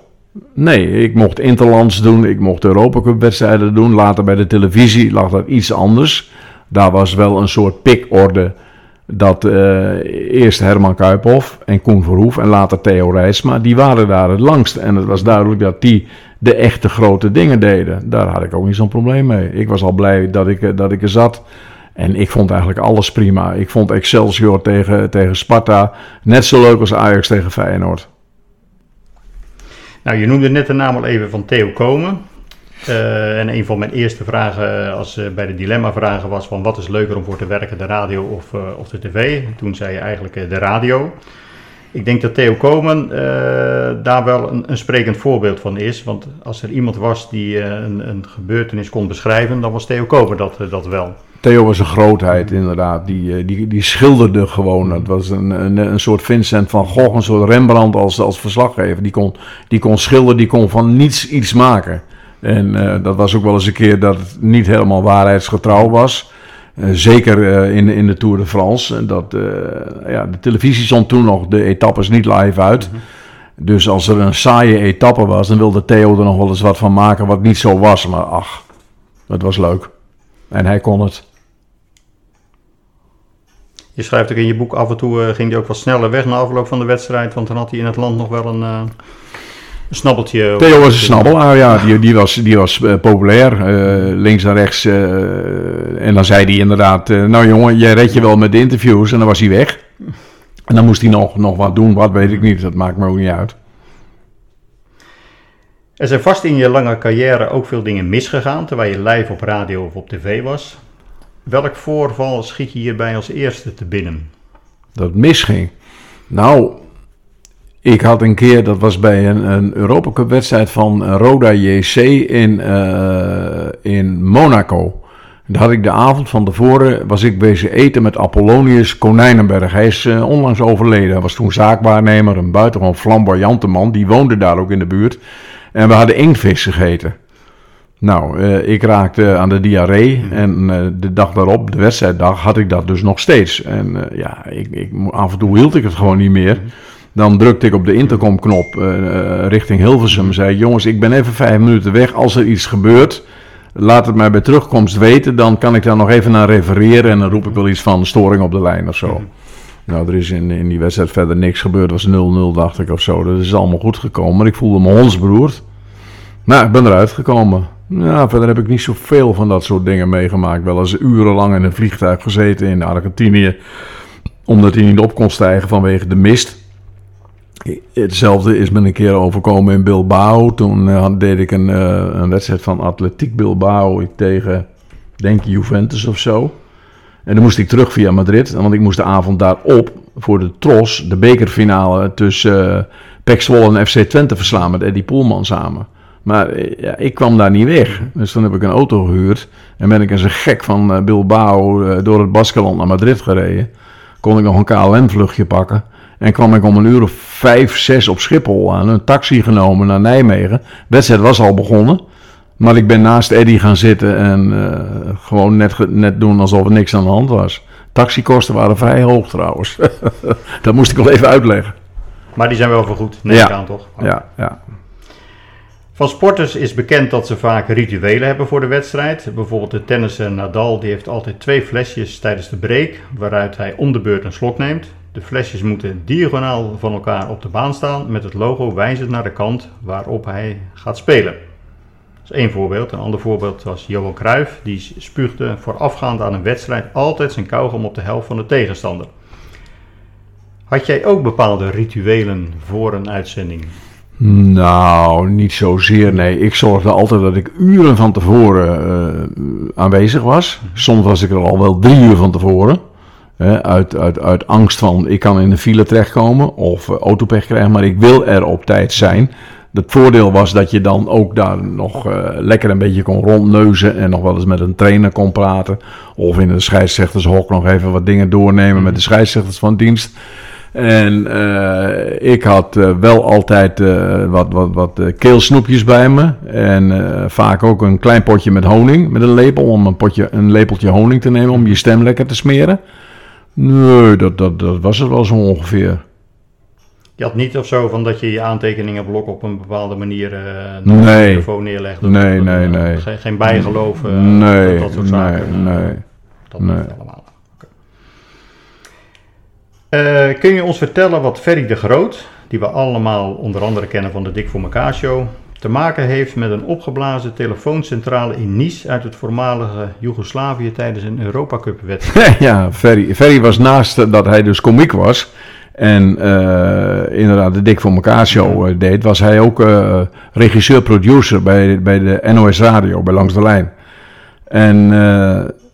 Nee, ik mocht interlands doen, ik mocht Europa Cup wedstrijden doen. Later bij de televisie lag dat iets anders. Daar was wel een soort pikorde dat eh, eerst Herman Kuiphoff en Koen Verhoef en later Theo Rijsma, die waren daar het langst. En het was duidelijk dat die de echte grote dingen deden. Daar had ik ook niet zo'n probleem mee. Ik was al blij dat ik, eh, dat ik er zat. En ik vond eigenlijk alles prima. Ik vond Excelsior tegen, tegen Sparta net zo leuk als Ajax tegen Feyenoord. Nou, je noemde net de naam al even van Theo Komen. Eh, en een van mijn eerste vragen als, eh, bij de dilemma-vragen was van wat is leuker om voor te werken, de radio of, eh, of de tv? Toen zei je eigenlijk eh, de radio. Ik denk dat Theo Komen eh, daar wel een, een sprekend voorbeeld van is. Want als er iemand was die eh, een, een gebeurtenis kon beschrijven, dan was Theo Komen dat, eh, dat wel. Theo was een grootheid, inderdaad. Die, eh, die, die schilderde gewoon. Het was een, een, een soort Vincent van Gogh, een soort Rembrandt als, als verslaggever. Die kon, die kon schilderen, die kon van niets iets maken. En eh, dat was ook wel eens een keer dat het niet helemaal waarheidsgetrouw was. Eh, zeker eh, in, in de Tour de France. Dat, ja, de televisie zond toen nog de etappes niet live uit. Dus als er een saaie etappe was, dan wilde Theo er nog wel eens wat van maken wat niet zo was. Maar ach, het was leuk. En hij kon het. Je schrijft ook in je boek af en toe ging hij ook wat sneller weg na afloop van de wedstrijd. Want dan had hij in het land nog wel een, een snabbeltje. Theo was een snabbelaar, ja. Die, die was, die was eh, populair. eh, links en rechts. eh, en dan zei hij inderdaad... nou jongen, jij redt je wel met de interviews. En dan was hij weg. En dan moest hij nog, nog wat doen. Wat weet ik niet. Dat maakt me ook niet uit. Er zijn vast in je lange carrière ook veel dingen misgegaan terwijl je live op radio of op tv was. Welk voorval schiet je hierbij als eerste te binnen? Dat misging. Nou... Ik had een keer, dat was bij een, een Europa Cup wedstrijd van Roda JC in, eh, in Monaco. Daar had ik de avond van tevoren, was ik bezig eten met Apollonius Konijnenberg. Hij is eh, onlangs overleden. Hij was toen zaakwaarnemer, een buitengewoon flamboyante man. Die woonde daar ook in de buurt. En we hadden inktvis gegeten. Nou, eh, ik raakte aan de diarree en eh, de dag daarop, de wedstrijddag, had ik dat dus nog steeds. En ja, ik, ik, af en toe hield ik het gewoon niet meer. Dan drukte ik op de intercomknop eh, eh, richting Hilversum. Zei, jongens, ik ben even vijf minuten weg. Als er iets gebeurt, laat het mij bij terugkomst weten. Dan kan ik daar nog even naar refereren. En dan roep ik wel iets van storing op de lijn of zo. Nou, er is in, in die wedstrijd verder niks gebeurd. Het was 0-0, dacht ik, of zo. Dat is allemaal goed gekomen. Maar ik voelde me hondsberoerd. Nou, ik ben eruit gekomen. Ja, verder heb ik niet zoveel van dat soort dingen meegemaakt. Wel eens urenlang in een vliegtuig gezeten in Argentinië. Omdat hij niet op kon stijgen vanwege de mist. Hetzelfde is me een keer overkomen in Bilbao. Toen eh, deed ik een, eh, een wedstrijd van Atletiek Bilbao tegen, denk Juventus of zo. En dan moest ik terug via Madrid, want ik moest de avond daarop voor de Tros, de bekerfinale tussen uh, Zwolle en FC Twente verslaan met Eddie Poelman samen. Maar ja, ik kwam daar niet weg. Dus toen heb ik een auto gehuurd en ben ik als een gek van Bilbao door het Baskeland naar Madrid gereden. kon ik nog een KLM-vluchtje pakken. En kwam ik om een uur of vijf, zes op Schiphol aan. Een taxi genomen naar Nijmegen. De wedstrijd was al begonnen. Maar ik ben naast Eddy gaan zitten en eh, gewoon net, net doen alsof er niks aan de hand was. Taxikosten waren vrij hoog trouwens. dat moest ik wel even uitleggen. Maar die zijn wel vergoed, neem Ja. ik aan toch? Ja, ja. Van sporters is bekend dat ze vaak rituelen hebben voor de wedstrijd. Bijvoorbeeld de tennisser Nadal die heeft altijd twee flesjes tijdens de break, waaruit hij om de beurt een slok neemt. De flesjes moeten diagonaal van elkaar op de baan staan met het logo wijzend naar de kant waarop hij gaat spelen. Dat is één voorbeeld. Een ander voorbeeld was Johan Cruijff. Die spuugde voorafgaand aan een wedstrijd altijd zijn kauwgom op de helft van de tegenstander. Had jij ook bepaalde rituelen voor een uitzending? Nou, niet zozeer. Nee, ik zorgde altijd dat ik uren van tevoren eh, aanwezig was. Soms was ik er al wel drie uur van tevoren. Uit, uit, uit angst van ik kan in de file terechtkomen of eh, autopech krijgen, maar ik wil er op tijd zijn. Het voordeel was dat je dan ook daar nog eh, lekker een beetje kon rondneuzen en nog wel eens met een trainer kon praten. Of in de scheidsrechtershok nog even wat dingen doornemen met de scheidsrechters van dienst. En eh, ik had wel altijd wat, wat, wat keelsnoepjes bij me. En vaak ook een klein potje met honing, met een lepel. Om een, potje, een lepeltje honing te nemen om je stem lekker te smeren. Nee, dat, dat, dat was het wel zo ongeveer. Je had niet of zo van dat je je aantekeningenblok op een bepaalde manier eh Nee. de telefoon neerlegt. of Nee, nee, nee. Geen, geen bijgeloof. eh, nee, dat, dat soort zaken. nee, nee. Dat nee. niet allemaal. Eh, kun je ons vertellen wat Ferry de Groot, die we allemaal onder andere kennen van de Dik voor elkaar show, te maken heeft met een opgeblazen telefooncentrale in Nice uit het voormalige Joegoslavië tijdens een Europa Cup wedstrijd? ja, Ferry, Ferry was naast dat hij dus komiek was en eh, inderdaad de Dik voor elkaar show eh, deed, was hij ook eh, regisseur-producer bij, bij de NOS Radio, bij Langs de Lijn. En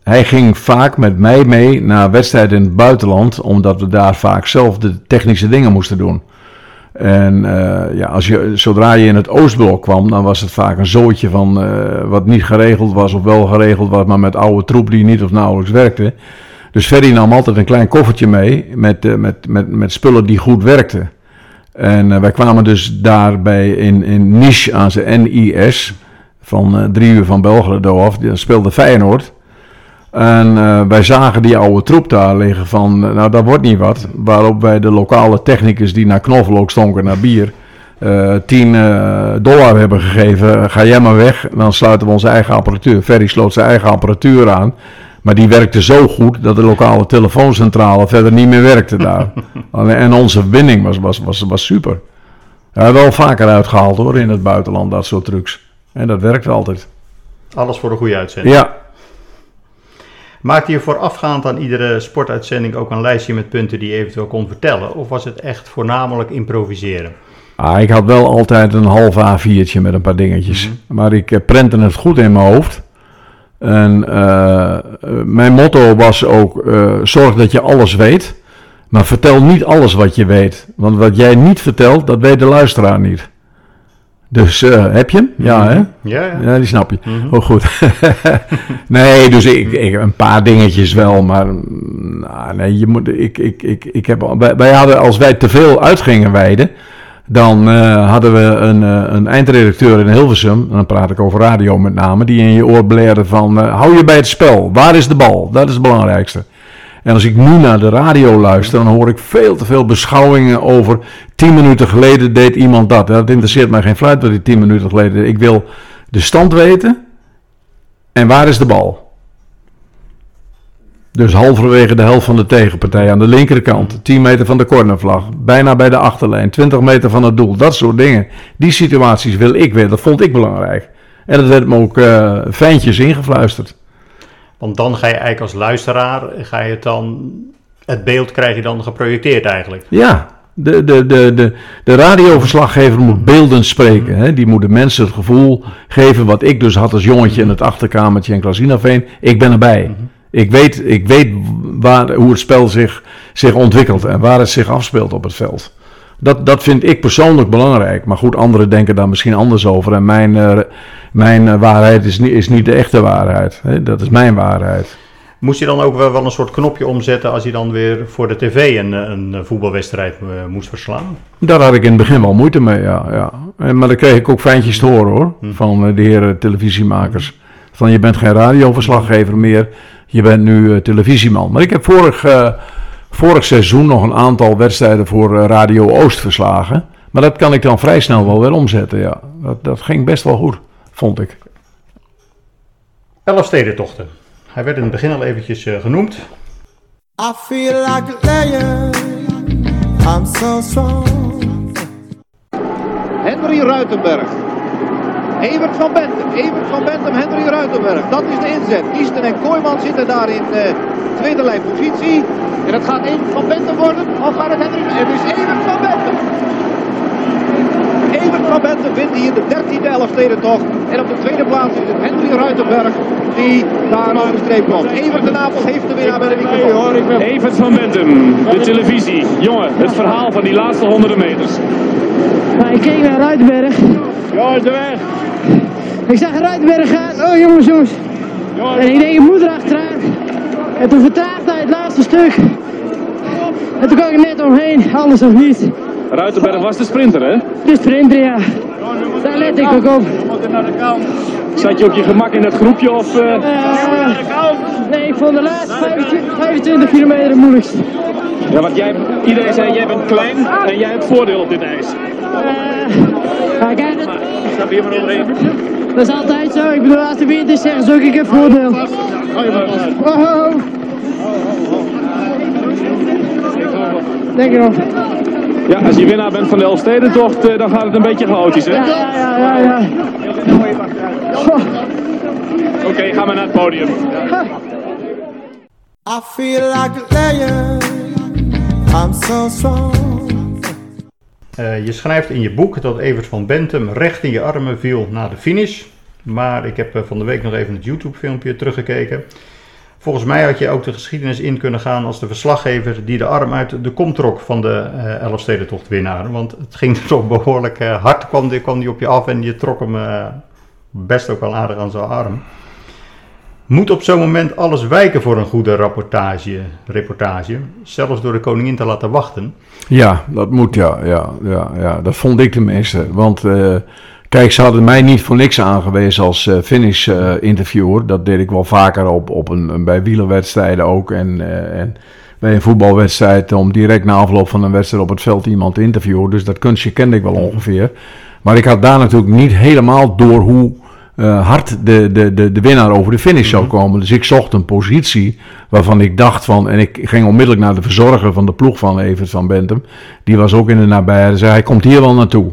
hij ging vaak met mij mee naar wedstrijden in het buitenland, omdat we daar vaak zelf de technische dingen moesten doen. En eh, ja, als je, zodra je in het Oostblok kwam, dan was het vaak een zootje van eh, wat niet geregeld was of wel geregeld was, maar met oude troep die niet of nauwelijks werkte. Dus Ferry nam altijd een klein koffertje mee met, eh, met, met, met spullen die goed werkten. En wij kwamen dus daarbij in, in Nice aan zijn NIS, van drie uur van Belgrado af, daar speelde Feyenoord. En eh, wij zagen die oude troep daar liggen van, nou dat wordt niet wat. Waarop wij de lokale technicus die naar knoflook stonken, naar bier, eh 10 eh, dollar hebben gegeven. Ga jij maar weg, dan sluiten we onze eigen apparatuur. Ferry sloot zijn eigen apparatuur aan. Maar die werkte zo goed dat de lokale telefooncentrale verder niet meer werkte daar. En onze winning was, was, was, was super. Wel vaker uitgehaald hoor in het buitenland, dat soort trucs. En dat werkte altijd. Alles voor een goede uitzending. Ja, Maakte je voorafgaand aan iedere sportuitzending ook een lijstje met punten die je eventueel kon vertellen? Of was het echt voornamelijk improviseren? Ah, ik had wel altijd een half A4'tje met een paar dingetjes. Maar ik eh, prentte het goed in mijn hoofd. En eh, eh, mijn motto was ook: zorg dat je alles weet. Maar vertel niet alles wat je weet. Want wat jij niet vertelt, dat weet de luisteraar niet. Dus eh, heb je hem? Ja, hè? Ja, ja. Ja, die snap je. Oh, goed. nee, dus ik, ik, een paar dingetjes wel, maar nou, nee, je moet, ik, ik, ik, ik heb, wij, wij hadden, als wij te veel uitgingen wijden, dan eh, hadden we een, eh, een eindredacteur in Hilversum, en dan praat ik over radio met name, die in je oor blerde van, hou je bij het spel, waar is de bal? Dat is het belangrijkste. En als ik nu naar de radio luister, dan hoor ik veel te veel beschouwingen over. Tien minuten geleden deed iemand dat. Dat interesseert mij geen fluit wat hij tien minuten geleden deed. Ik wil de stand weten. En waar is de bal? Dus halverwege de helft van de tegenpartij aan de linkerkant. 10 meter van de cornervlag. Bijna bij de achterlijn. 20 meter van het doel. Dat soort dingen. Die situaties wil ik weten. Dat vond ik belangrijk. En dat werd me ook eh, fijntjes ingefluisterd. Want dan ga je eigenlijk als luisteraar, ga je het dan, het beeld krijg je dan geprojecteerd eigenlijk. Ja, de, de, de, de, de radioverslaggever moet beeldend spreken. Hè? Die moet de mensen het gevoel geven wat ik dus had als jongetje in het achterkamertje in Klasinaveen. Ik ben erbij. Ik weet, ik weet waar, hoe het spel zich, zich ontwikkelt en waar het zich afspeelt op het veld. Dat, dat vind ik persoonlijk belangrijk. Maar goed, anderen denken daar misschien anders over. En mijn, eh, mijn eh, waarheid is niet, is niet de echte waarheid. Hè? Dat is mijn waarheid. Moest je dan ook wel, wel een soort knopje omzetten als je dan weer voor de tv een, een voetbalwedstrijd eh, moest verslaan? Daar had ik in het begin wel moeite mee, ja. ja. En, maar dan kreeg ik ook fijntjes te horen hoor, Hm. van de heren televisiemakers. Van je bent geen radioverslaggever meer, je bent nu televisieman. Maar ik heb vorig, vorig seizoen nog een aantal wedstrijden voor eh, Radio Oost verslagen. Maar dat kan ik dan vrij snel wel weer omzetten, ja. Dat, dat ging best wel goed, vond ik. Elf stedentochten. Hij werd in het begin al eventjes eh, genoemd. I feel like a lion. I'm so strong. Henry Ruitenberg. Evert van Bentum, Evert van Bentum, Henry Ruitenberg. Dat is de inzet. Kiesten en Kooijman zitten daar in de tweede lijn positie. En het gaat Evert van Bentum worden. Of gaat het Henry? Het is Evert van Bentum. Evert van Bentum wint hier de 13e Elfstedentocht. En op de tweede plaats is het Henry Ruitenberg die daar over de streep komt. Evert de Napels heeft de winnaar bij de microfoon. Evert van Bentum, de televisie. Jongen, het verhaal van die laatste honderden meters. Nou, ik keek naar Ruitenberg. Ja, is de weg. Ik zag Ruitenberg gaan. Oh jongens, jongens. En ik denk, ik moet erachteraan. En toen vertraagde hij het laatste stuk. En toen kwam ik net omheen, alles of niet. Ruitenberg was de sprinter, hè? De sprinter, ja. Daar let ik ook op. Zat je op je gemak in dat groepje of... Eh, nee, ik vond de laatste 25, 25 kilometer het moeilijkst. Ja, want jij, iedereen zei, jij bent klein en jij hebt voordeel op dit ijs. Maar kijk, dat, Stap hier maar overheen. Dat is altijd zo. Ik bedoel, als de wind is, zeggen ze ook, ik heb voordeel. Oh, Denk je nog? Ja, als je winnaar bent van de Elfstedentocht, eh, dan gaat het een beetje chaotisch, hè? Ja, ja, ja. Oké, ga maar naar het podium. I feel like a lion. I'm so strong. Eh, je schrijft in je boek dat Evert van Bentum recht in je armen viel na de finish. Maar ik heb eh, van de week nog even het YouTube-filmpje teruggekeken. Volgens mij had je ook de geschiedenis in kunnen gaan als de verslaggever die de arm uit de kom trok van de eh Elfstedentocht winnaar. Want het ging toch behoorlijk eh, hard, kwam die, kwam die op je af en je trok hem eh, best ook wel aardig aan zijn arm. Moet op zo'n moment alles wijken voor een goede rapportage, reportage, zelfs door de koningin te laten wachten? Ja, dat moet ja, ja, ja, ja. Dat vond ik tenminste. Want eh, kijk, ze hadden mij niet voor niks aangewezen als eh, finish eh. Dat deed ik wel vaker op, op een, bij wielerwedstrijden ook. En, en bij een voetbalwedstrijd om direct na afloop van een wedstrijd op het veld iemand te interviewen. Dus dat kunstje kende ik wel ongeveer. Maar ik had daar natuurlijk niet helemaal door hoe eh, hard de, de, de, de winnaar over de finish zou komen. Dus ik zocht een positie waarvan ik dacht van... En ik ging onmiddellijk naar de verzorger van de ploeg van Evert van Bentum. Die was ook in de nabijheid. zei, hij komt hier wel naartoe.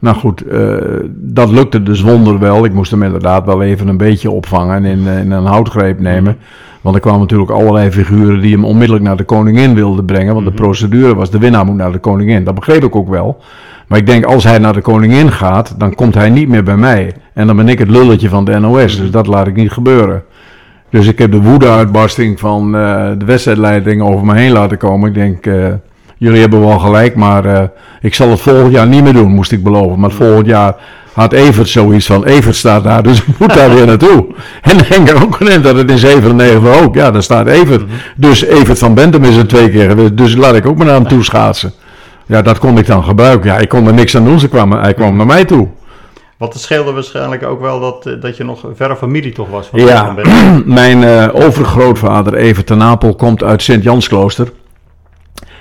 Nou goed, eh, dat lukte dus wonder wel. Ik moest hem inderdaad wel even een beetje opvangen en in, eh, in een houtgreep nemen. Want er kwamen natuurlijk allerlei figuren die hem onmiddellijk naar de koningin wilden brengen. Want de procedure was, de winnaar moet naar de koningin. Dat begreep ik ook wel. Maar ik denk, als hij naar de koningin gaat, dan komt hij niet meer bij mij. En dan ben ik het lulletje van de NOS. Dus dat laat ik niet gebeuren. Dus ik heb de woede-uitbarsting van eh, de wedstrijdleiding over me heen laten komen. Ik denk, eh, jullie hebben wel gelijk, maar eh, ik zal het volgend jaar niet meer doen, moest ik beloven. Maar volgend jaar had Evert zoiets van, Evert staat daar, dus ik moet daar weer naartoe. En ook aan dat het in 97 ook, ja, daar staat Evert. Dus Evert van Bentum is er twee keer geweest, dus laat ik ook maar naar hem toe schaatsen. Ja, dat kon ik dan gebruiken. Ja, ik kon er niks aan doen, ze kwam, hij kwam naar mij toe. Want het scheelde waarschijnlijk ook wel dat, eh, dat je nog verre familie toch was. Van Ja, van mijn eh, overgrootvader Evert ten Napel komt uit Sint-Jansklooster.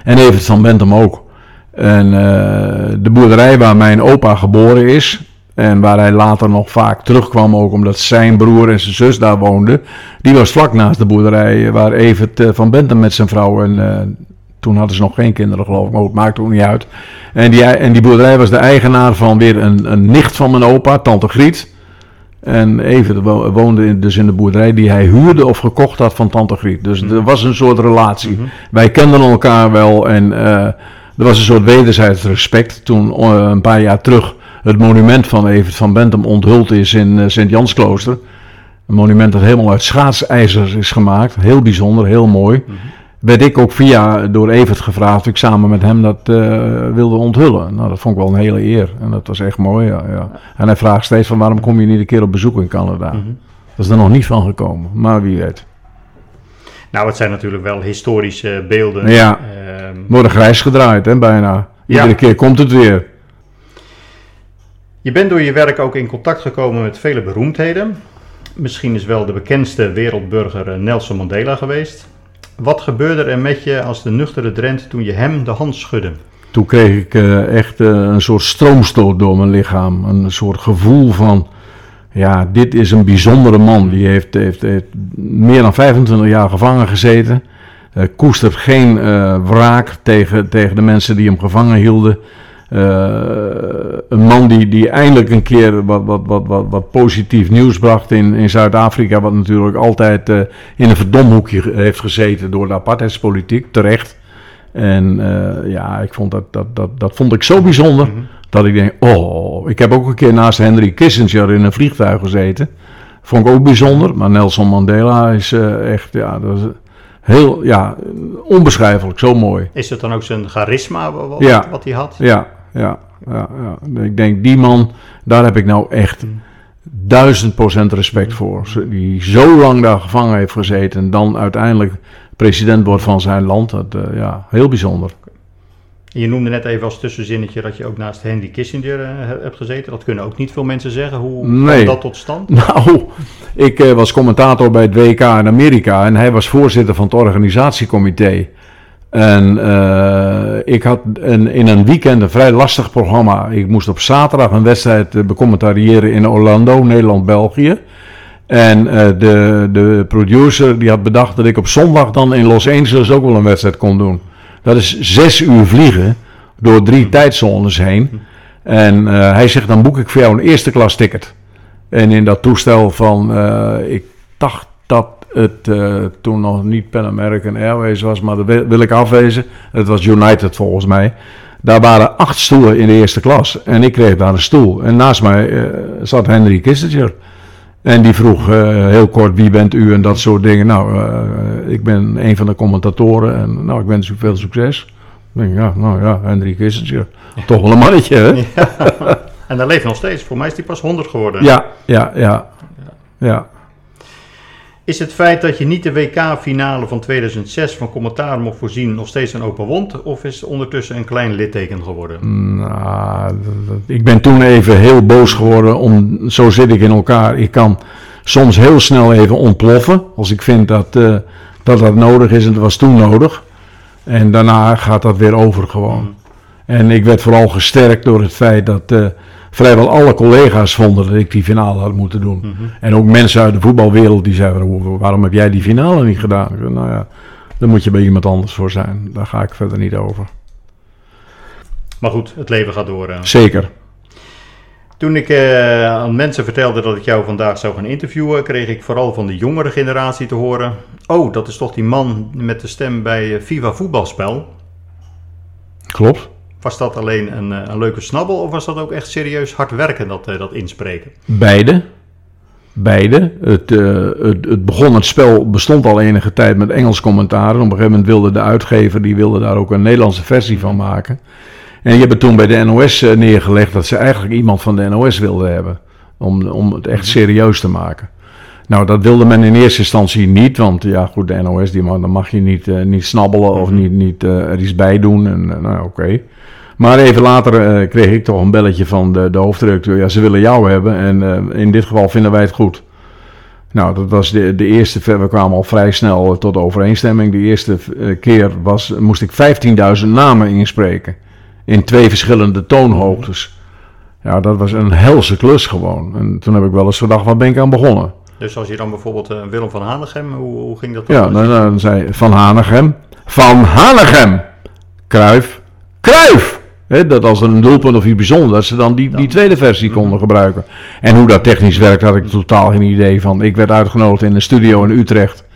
En Evert van Bentum ook. En eh, de boerderij waar mijn opa geboren is. En waar hij later nog vaak terugkwam, ook omdat zijn broer en zijn zus daar woonden. Die was vlak naast de boerderij waar Evert eh, van Bentum met zijn vrouw en eh, toen hadden ze nog geen kinderen, geloof ik, maar het maakt ook niet uit. En die, en die boerderij was de eigenaar van weer een, een nicht van mijn opa, tante Griet. En Evert wo- woonde dus in de boerderij die hij huurde of gekocht had van tante Griet. Dus er was een soort relatie. Wij kenden elkaar wel en eh, er was een soort wederzijds respect. Toen eh, een paar jaar terug het monument van Evert van Bentum onthuld is in eh, Sint-Jansklooster. Een monument dat helemaal uit schaatsijzer is gemaakt. Heel bijzonder, heel mooi. Werd ik ook via door Evert gevraagd of ik samen met hem dat eh, wilde onthullen. Nou, dat vond ik wel een hele eer. En dat was echt mooi, ja, ja. En hij vraagt steeds van waarom kom je niet een keer op bezoek in Canada? Dat is er nog niet van gekomen, maar wie weet. Nou, het zijn natuurlijk wel historische beelden. Ja. Ehm, Worden grijs gedraaid, hè, bijna. Iedere Ja. keer komt het weer. Je bent door je werk ook in contact gekomen met vele beroemdheden. Misschien is wel de bekendste wereldburger eh, Nelson Mandela geweest. Wat gebeurde er met je als de nuchtere Drent toen je hem de hand schudde? Toen kreeg ik eh, echt eh, een soort stroomstoot door mijn lichaam. Een soort gevoel van, ja, dit is een bijzondere man. Die heeft, heeft, meer dan 25 jaar gevangen gezeten. Eh, koestert geen wraak tegen, tegen de mensen die hem gevangen hielden. Eh, een man die, die eindelijk een keer wat, wat, wat, wat, wat positief nieuws bracht in, in Zuid-Afrika. Wat natuurlijk altijd eh, in een verdomhoekje heeft gezeten door de apartheidspolitiek, terecht. En eh, ja, ik vond dat, dat, dat, dat vond ik zo bijzonder. Dat ik denk, oh, ik heb ook een keer naast Henry Kissinger in een vliegtuig gezeten. Vond ik ook bijzonder. Maar Nelson Mandela is echt, ja, dat is heel, ja, onbeschrijfelijk, zo mooi. Is het dan ook zijn charisma wa- wat, Ja. wat hij had? Ja, ja, ja, ja. Ik denk, die man, daar heb ik nou echt duizend procent respect voor. Zo- Die zo lang daar gevangen heeft gezeten en dan uiteindelijk president wordt van zijn land. Dat, eh, ja, heel bijzonder. Je noemde net even als tussenzinnetje dat je ook naast Henry Kissinger eh, he- hebt gezeten. Dat kunnen ook niet veel mensen zeggen. Hoe Nee. kwam dat tot stand? Nou, ik eh, was commentator bij het WK in Amerika en hij was voorzitter van het organisatiecomité. En eh, ik had een, in een weekend een vrij lastig programma. Ik moest op zaterdag een wedstrijd eh, becommentariëren in Orlando, Nederland-België. En eh, de, de producer die had bedacht dat ik op zondag dan in Los Angeles ook wel een wedstrijd kon doen. Dat is zes uur vliegen door drie tijdzones heen. En hij zegt, dan boek ik voor jou een eerste klas ticket. En in dat toestel van, ik dacht dat het eh, toen nog niet Pan American Airways was, maar dat wil, wil ik afwezen. Het was United volgens mij. Daar waren acht stoelen in de eerste klas. En ik kreeg daar een stoel. En naast mij eh, zat Henry Kissinger. En die vroeg eh, heel kort wie bent u en dat soort dingen. Nou, ik ben een van de commentatoren en nou, ik wens u veel succes. Ik denk, ja, nou ja, Henry Kissinger. Toch wel een mannetje, hè? En daar leeft nog steeds. Voor mij is hij pas 100 geworden. Ja, ja, ja. Ja. Is het feit dat je niet de WK-finale van 2006 van commentaar mocht voorzien nog steeds een open wond? Of is het ondertussen een klein litteken geworden? Nou, ik ben toen even heel boos geworden. Om, zo zit ik in elkaar. Ik kan soms heel snel even ontploffen. Als ik vind dat, eh, dat dat nodig is. En dat was toen nodig. En daarna gaat dat weer over gewoon. En ik werd vooral gesterkt door het feit dat eh, vrijwel alle collega's vonden dat ik die finale had moeten doen. En ook mensen uit de voetbalwereld die zeiden, "Hoe- waarom heb jij die finale niet gedaan? Zei, nou ja, daar moet je bij iemand anders voor zijn. Daar ga ik verder niet over. Maar goed, het leven gaat door. eh. Zeker. Toen ik eh, aan mensen vertelde dat ik jou vandaag zou gaan interviewen, kreeg ik vooral van de jongere generatie te horen: Oh, dat is toch die man met de stem bij eh, Viva Voetbalspel? Klopt. Was dat alleen een, eh, een leuke snabbel of was dat ook echt serieus hard werken, dat, eh, dat inspreken? Beide. Beide. Het, eh, het, het begon, het spel bestond al enige tijd met Engels commentaar. Op een gegeven moment wilde de uitgever, die wilde daar ook een Nederlandse versie van maken. En die hebben toen bij de NOS neergelegd dat ze eigenlijk iemand van de NOS wilden hebben. Om, om het echt serieus te maken. Nou, dat wilde men in eerste instantie niet, want ja goed, de NOS, die mag, dan mag je niet, niet snabbelen of niet, niet eh, er iets bij doen. En, nou, oké. Maar even later eh, kreeg ik toch een belletje van de, de hoofdredacteur. Ja, ze willen jou hebben en eh, in dit geval vinden wij het goed. Nou, dat was de, de eerste, we kwamen al vrij snel tot overeenstemming. De eerste eh, keer was, moest ik 15.000 namen inspreken. In twee verschillende toonhoogtes. Ja, dat was een helse klus gewoon. En toen heb ik wel eens gedacht, waar ben ik aan begonnen? Dus als je dan bijvoorbeeld Willem van Hanegem, hoe, hoe ging dat dan? Ja, dan, dan zei Van Hanegem. Van Hanegem! Kruif. Kruif! Dat als er een doelpunt of iets bijzonders, dat ze dan die, die tweede versie konden gebruiken. En hoe dat technisch werkt, had ik totaal geen idee van. Ik werd uitgenodigd in een studio in Utrecht.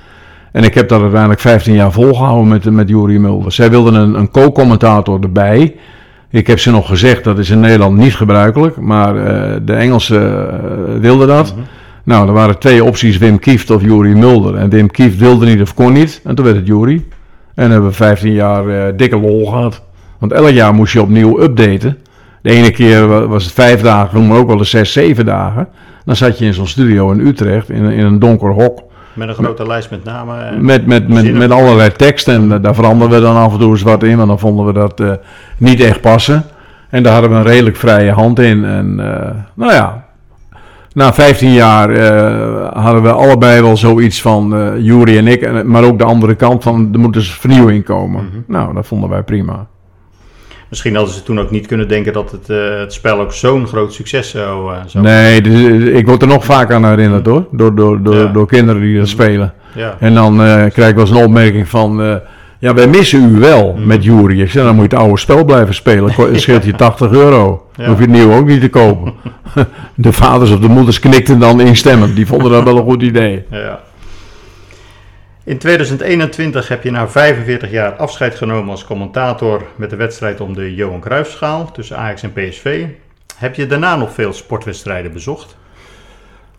En ik heb dat uiteindelijk 15 jaar volgehouden met, met Jurie Mulder. Zij wilden een, een co-commentator erbij. Ik heb ze nog gezegd, dat is in Nederland niet gebruikelijk. Maar eh, de Engelsen eh, wilden dat. Nou, er waren twee opties, Wim Kieft of Jurie Mulder. En Wim Kieft wilde niet of kon niet. En toen werd het Jurie. En hebben we 15 jaar eh, dikke lol gehad. Want elk jaar moest je opnieuw updaten. De ene keer wa- was het vijf dagen, maar ook wel eens zes, zeven dagen. Dan zat je in zo'n studio in Utrecht, in, in een donker hok. Met een grote lijst met namen. en Met, met, met, met allerlei teksten. En daar veranderden we dan af en toe eens wat in. Want dan vonden we dat eh, niet echt passen. En daar hadden we een redelijk vrije hand in. En eh, nou ja, na 15 jaar eh, hadden we allebei wel zoiets van, eh Jury en ik, maar ook de andere kant van, er moet dus vernieuwing komen. Nou, dat vonden wij prima. Misschien hadden ze toen ook niet kunnen denken dat het, eh, het spel ook zo'n groot succes zou, zou Nee, dus, eh, ik word er nog vaak aan herinnerd hoor, door, door, door, Ja. door kinderen die dat spelen. Ja. En dan krijg ik wel eens een opmerking van, ja, wij missen u wel Mhm. met Jury. Ik zeg, dan moet je het oude spel blijven spelen. Het scheelt je 80 euro. Dan hoef je het nieuw ook niet te kopen. De vaders of de moeders knikten dan instemmend. Die vonden dat wel een goed idee. Ja. In 2021 heb je na 45 jaar afscheid genomen als commentator met de wedstrijd om de Johan Cruijffschaal tussen Ajax en PSV. Heb je daarna nog veel sportwedstrijden bezocht?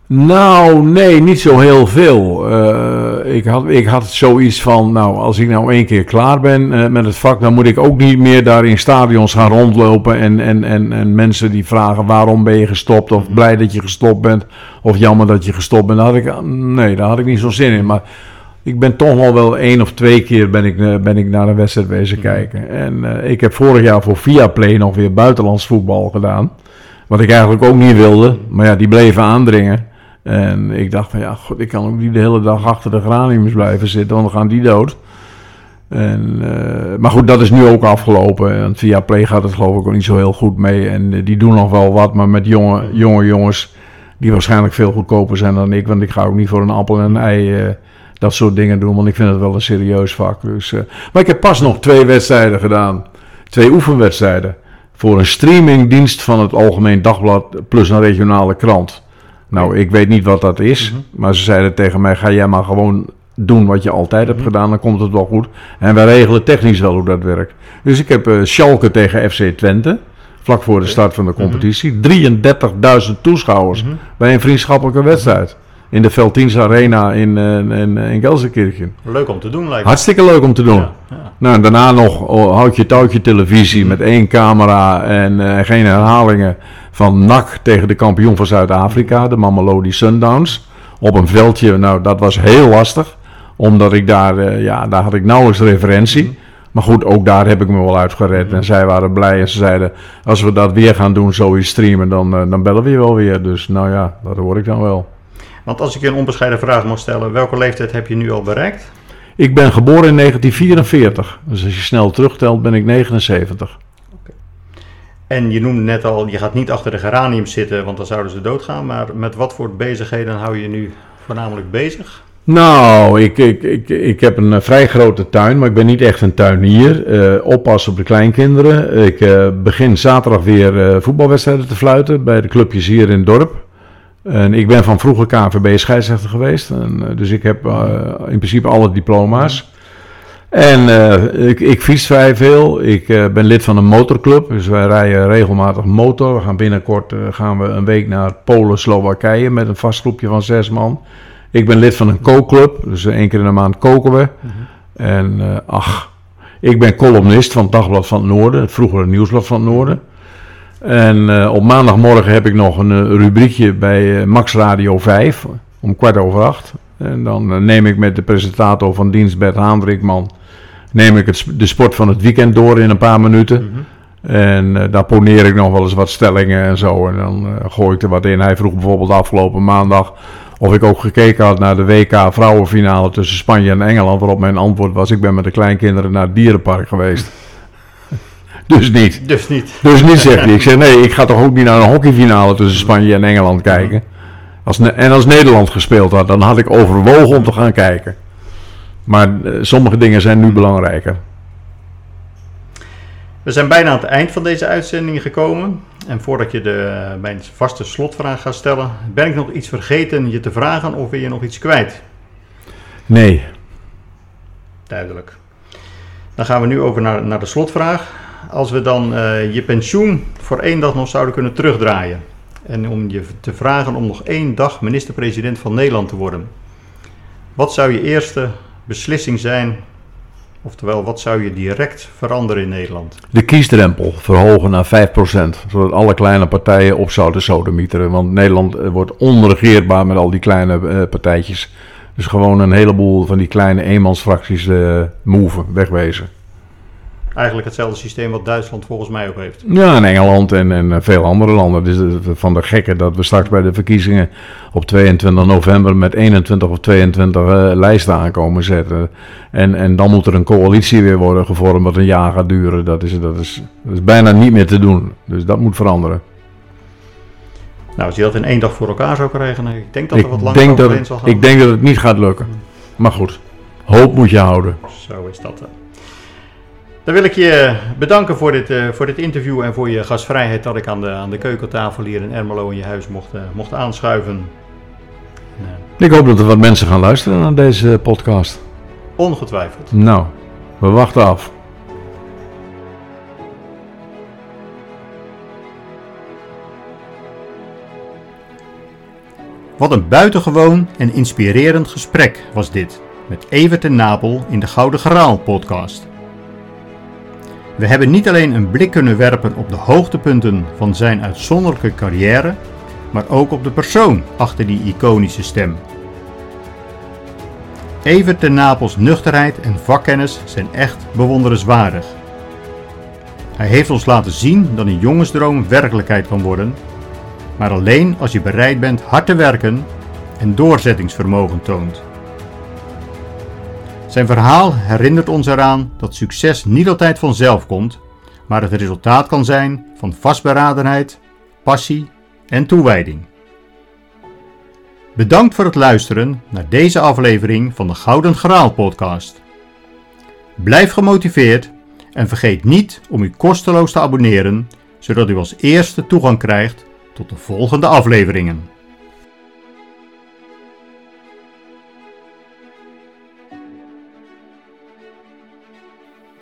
Nou, nee, niet zo heel veel. Eh, ik, had, ik had zoiets van, nou, als ik nou één keer klaar ben eh, met het vak, dan moet ik ook niet meer daar in stadions gaan rondlopen en, en, en, en mensen die vragen waarom ben je gestopt of blij dat je gestopt bent of jammer dat je gestopt bent. Daar had ik, nee, daar had ik niet zo zin in. Maar ik ben toch nog wel één of twee keer ben ik, eh, ben ik naar een wedstrijd wezen kijken. En eh, ik heb vorig jaar voor Viaplay nog weer buitenlands voetbal gedaan. Wat ik eigenlijk ook niet wilde. Maar ja, die bleven aandringen. En ik dacht van ja, god, ik kan ook niet de hele dag achter de graniums blijven zitten, want dan gaan die dood. En, eh, maar goed, dat is nu ook afgelopen. En via Play gaat het geloof ik ook niet zo heel goed mee. En die doen nog wel wat, maar met jonge, jonge jongens die waarschijnlijk veel goedkoper zijn dan ik. Want ik ga ook niet voor een appel en een ei dat soort dingen doen, want ik vind het wel een serieus vak. Dus, eh, maar ik heb pas nog twee wedstrijden gedaan. Twee oefenwedstrijden. Voor een streamingdienst van het Algemeen Dagblad plus een regionale krant. Nou, ik weet niet wat dat is. Maar ze zeiden tegen mij: ga jij maar gewoon doen wat je altijd hebt gedaan, dan komt het wel goed. En wij regelen technisch wel hoe dat werkt. Dus ik heb eh Schalke tegen FC Twente. Vlak voor de start van de competitie. 33.000 toeschouwers bij een vriendschappelijke wedstrijd. In de Veltins Arena in, eh, in, in Gelsenkirchen. Leuk om te doen lijkt me. Hartstikke leuk om te doen. Ja, ja. Nou, daarna nog oh, houtje touwtje televisie met één camera en eh, geen herhalingen van NAC tegen de kampioen van Zuid-Afrika, de Mamelodi Sundowns. Op een veldje, nou dat was heel lastig, omdat ik daar, eh, ja, daar had ik nauwelijks referentie. Maar goed, ook daar heb ik me wel uitgered en zij waren blij en ze zeiden, als we dat weer gaan doen, zo in streamen, dan, eh, dan bellen we je wel weer. Dus nou ja, dat hoor ik dan wel. Want als ik je een onbescheiden vraag mag stellen, welke leeftijd heb je nu al bereikt? Ik ben geboren in 1944, dus als je snel terugtelt ben ik 79. En je noemde net al, je gaat niet achter de geraniums zitten, want dan zouden ze doodgaan. Maar met wat voor bezigheden hou je nu voornamelijk bezig? Nou, ik, ik, ik, ik heb een eh, vrij grote tuin, maar ik ben niet echt een tuinier. Eh oppassen op de kleinkinderen. Ik eh, begin zaterdag weer voetbalwedstrijden te fluiten bij de clubjes hier in het dorp. En ik ben van vroeger KNVB scheidsrechter geweest. En, eh, dus ik heb eh, in principe alle diploma's. En eh, ik, ik fiets vrij veel. Ik ben lid van een motorclub. Dus wij rijden regelmatig motor. We gaan binnenkort gaan we een week naar Polen, Slowakije met een vast groepje van zes man. Ik ben lid van een kookclub. Dus één keer in de maand koken we. En ach, ik ben columnist van het Dagblad van het Noorden. Het vroegere Nieuwsblad van het Noorden. En eh, op maandagmorgen heb ik nog een eh, rubriekje bij eh, Max Radio 5 om kwart over acht. En dan neem ik met de presentator van dienst Bert Haandrikman neem ik het, de sport van het weekend door in een paar minuten. En eh, daar poneer ik nog wel eens wat stellingen en zo. En dan gooi ik er wat in. Hij vroeg bijvoorbeeld afgelopen maandag of ik ook gekeken had naar de WK vrouwenfinale tussen Spanje en Engeland. Waarop mijn antwoord was: ik ben met de kleinkinderen naar het dierenpark geweest. Dus niet. Dus niet. Dus niet, zegt hij. Ik zeg, nee, ik ga toch ook niet naar een hockeyfinale tussen Spanje en Engeland kijken. Als, en als Nederland gespeeld had, dan had ik overwogen om te gaan kijken. Maar eh, sommige dingen zijn nu belangrijker. We zijn bijna aan het eind van deze uitzending gekomen. En voordat je de, mijn vaste slotvraag gaat stellen, ben ik nog iets vergeten je te vragen of wil je nog iets kwijt? Nee. Duidelijk. Dan gaan we nu over naar, naar de slotvraag. Als we dan eh, je pensioen voor één dag nog zouden kunnen terugdraaien. En om je te vragen om nog één dag minister-president van Nederland te worden. Wat zou je eerste beslissing zijn? Oftewel, wat zou je direct veranderen in Nederland? De kiesdrempel verhogen naar 5%. Zodat alle kleine partijen op zouden sodemieteren. Want Nederland eh, wordt onregeerbaar met al die kleine eh, partijtjes. Dus gewoon een heleboel van die kleine eenmansfracties uh, wegwezen. Eigenlijk hetzelfde systeem wat Duitsland volgens mij ook heeft. Ja, en Engeland en, en veel andere landen. Dus van de gekke dat we straks bij de verkiezingen op 22 november met 21 of 22 uh, lijsten aankomen zetten. En, en dan moet er een coalitie weer worden gevormd wat een jaar gaat duren. Dat is, dat, is, dat is bijna niet meer te doen. Dus dat moet veranderen. Nou, als je dat in één dag voor elkaar zou krijgen, ik denk dat er wat langer denk zal gaan. Ik denk dat het niet gaat lukken. Maar goed, hoop moet je houden. Zo is dat. Dan wil ik je bedanken voor dit, uh, voor dit interview en voor je gastvrijheid dat ik aan de, aan de keukentafel hier in Ermelo in je huis mocht, uh, mocht aanschuiven. Ik hoop dat er wat mensen gaan luisteren naar deze podcast. Ongetwijfeld. Nou, we wachten af. Wat een buitengewoon en inspirerend gesprek was dit met Evert en Napel in de Gouden Geraal podcast. We hebben niet alleen een blik kunnen werpen op de hoogtepunten van zijn uitzonderlijke carrière, maar ook op de persoon achter die iconische stem. Evert ten Napels nuchterheid en vakkennis zijn echt bewonderenswaardig. Hij heeft ons laten zien dat een jongensdroom werkelijkheid kan worden, maar alleen als je bereid bent hard te werken en doorzettingsvermogen toont. Zijn verhaal herinnert ons eraan dat succes niet altijd vanzelf komt, maar het resultaat kan zijn van vastberadenheid, passie en toewijding. Bedankt voor het luisteren naar deze aflevering van de Gouden Graal podcast. Blijf gemotiveerd en vergeet niet om u kosteloos te abonneren, zodat u als eerste toegang krijgt tot de volgende afleveringen.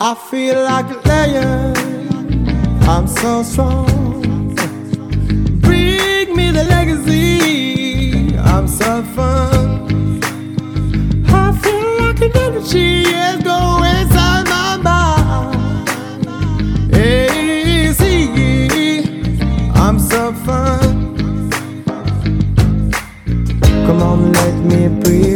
I feel like a lion. I'm so strong. Bring me the legacy. I'm so fun. I feel like an energy is going inside my mind. Easy. I'm so fun. Come on, let me breathe.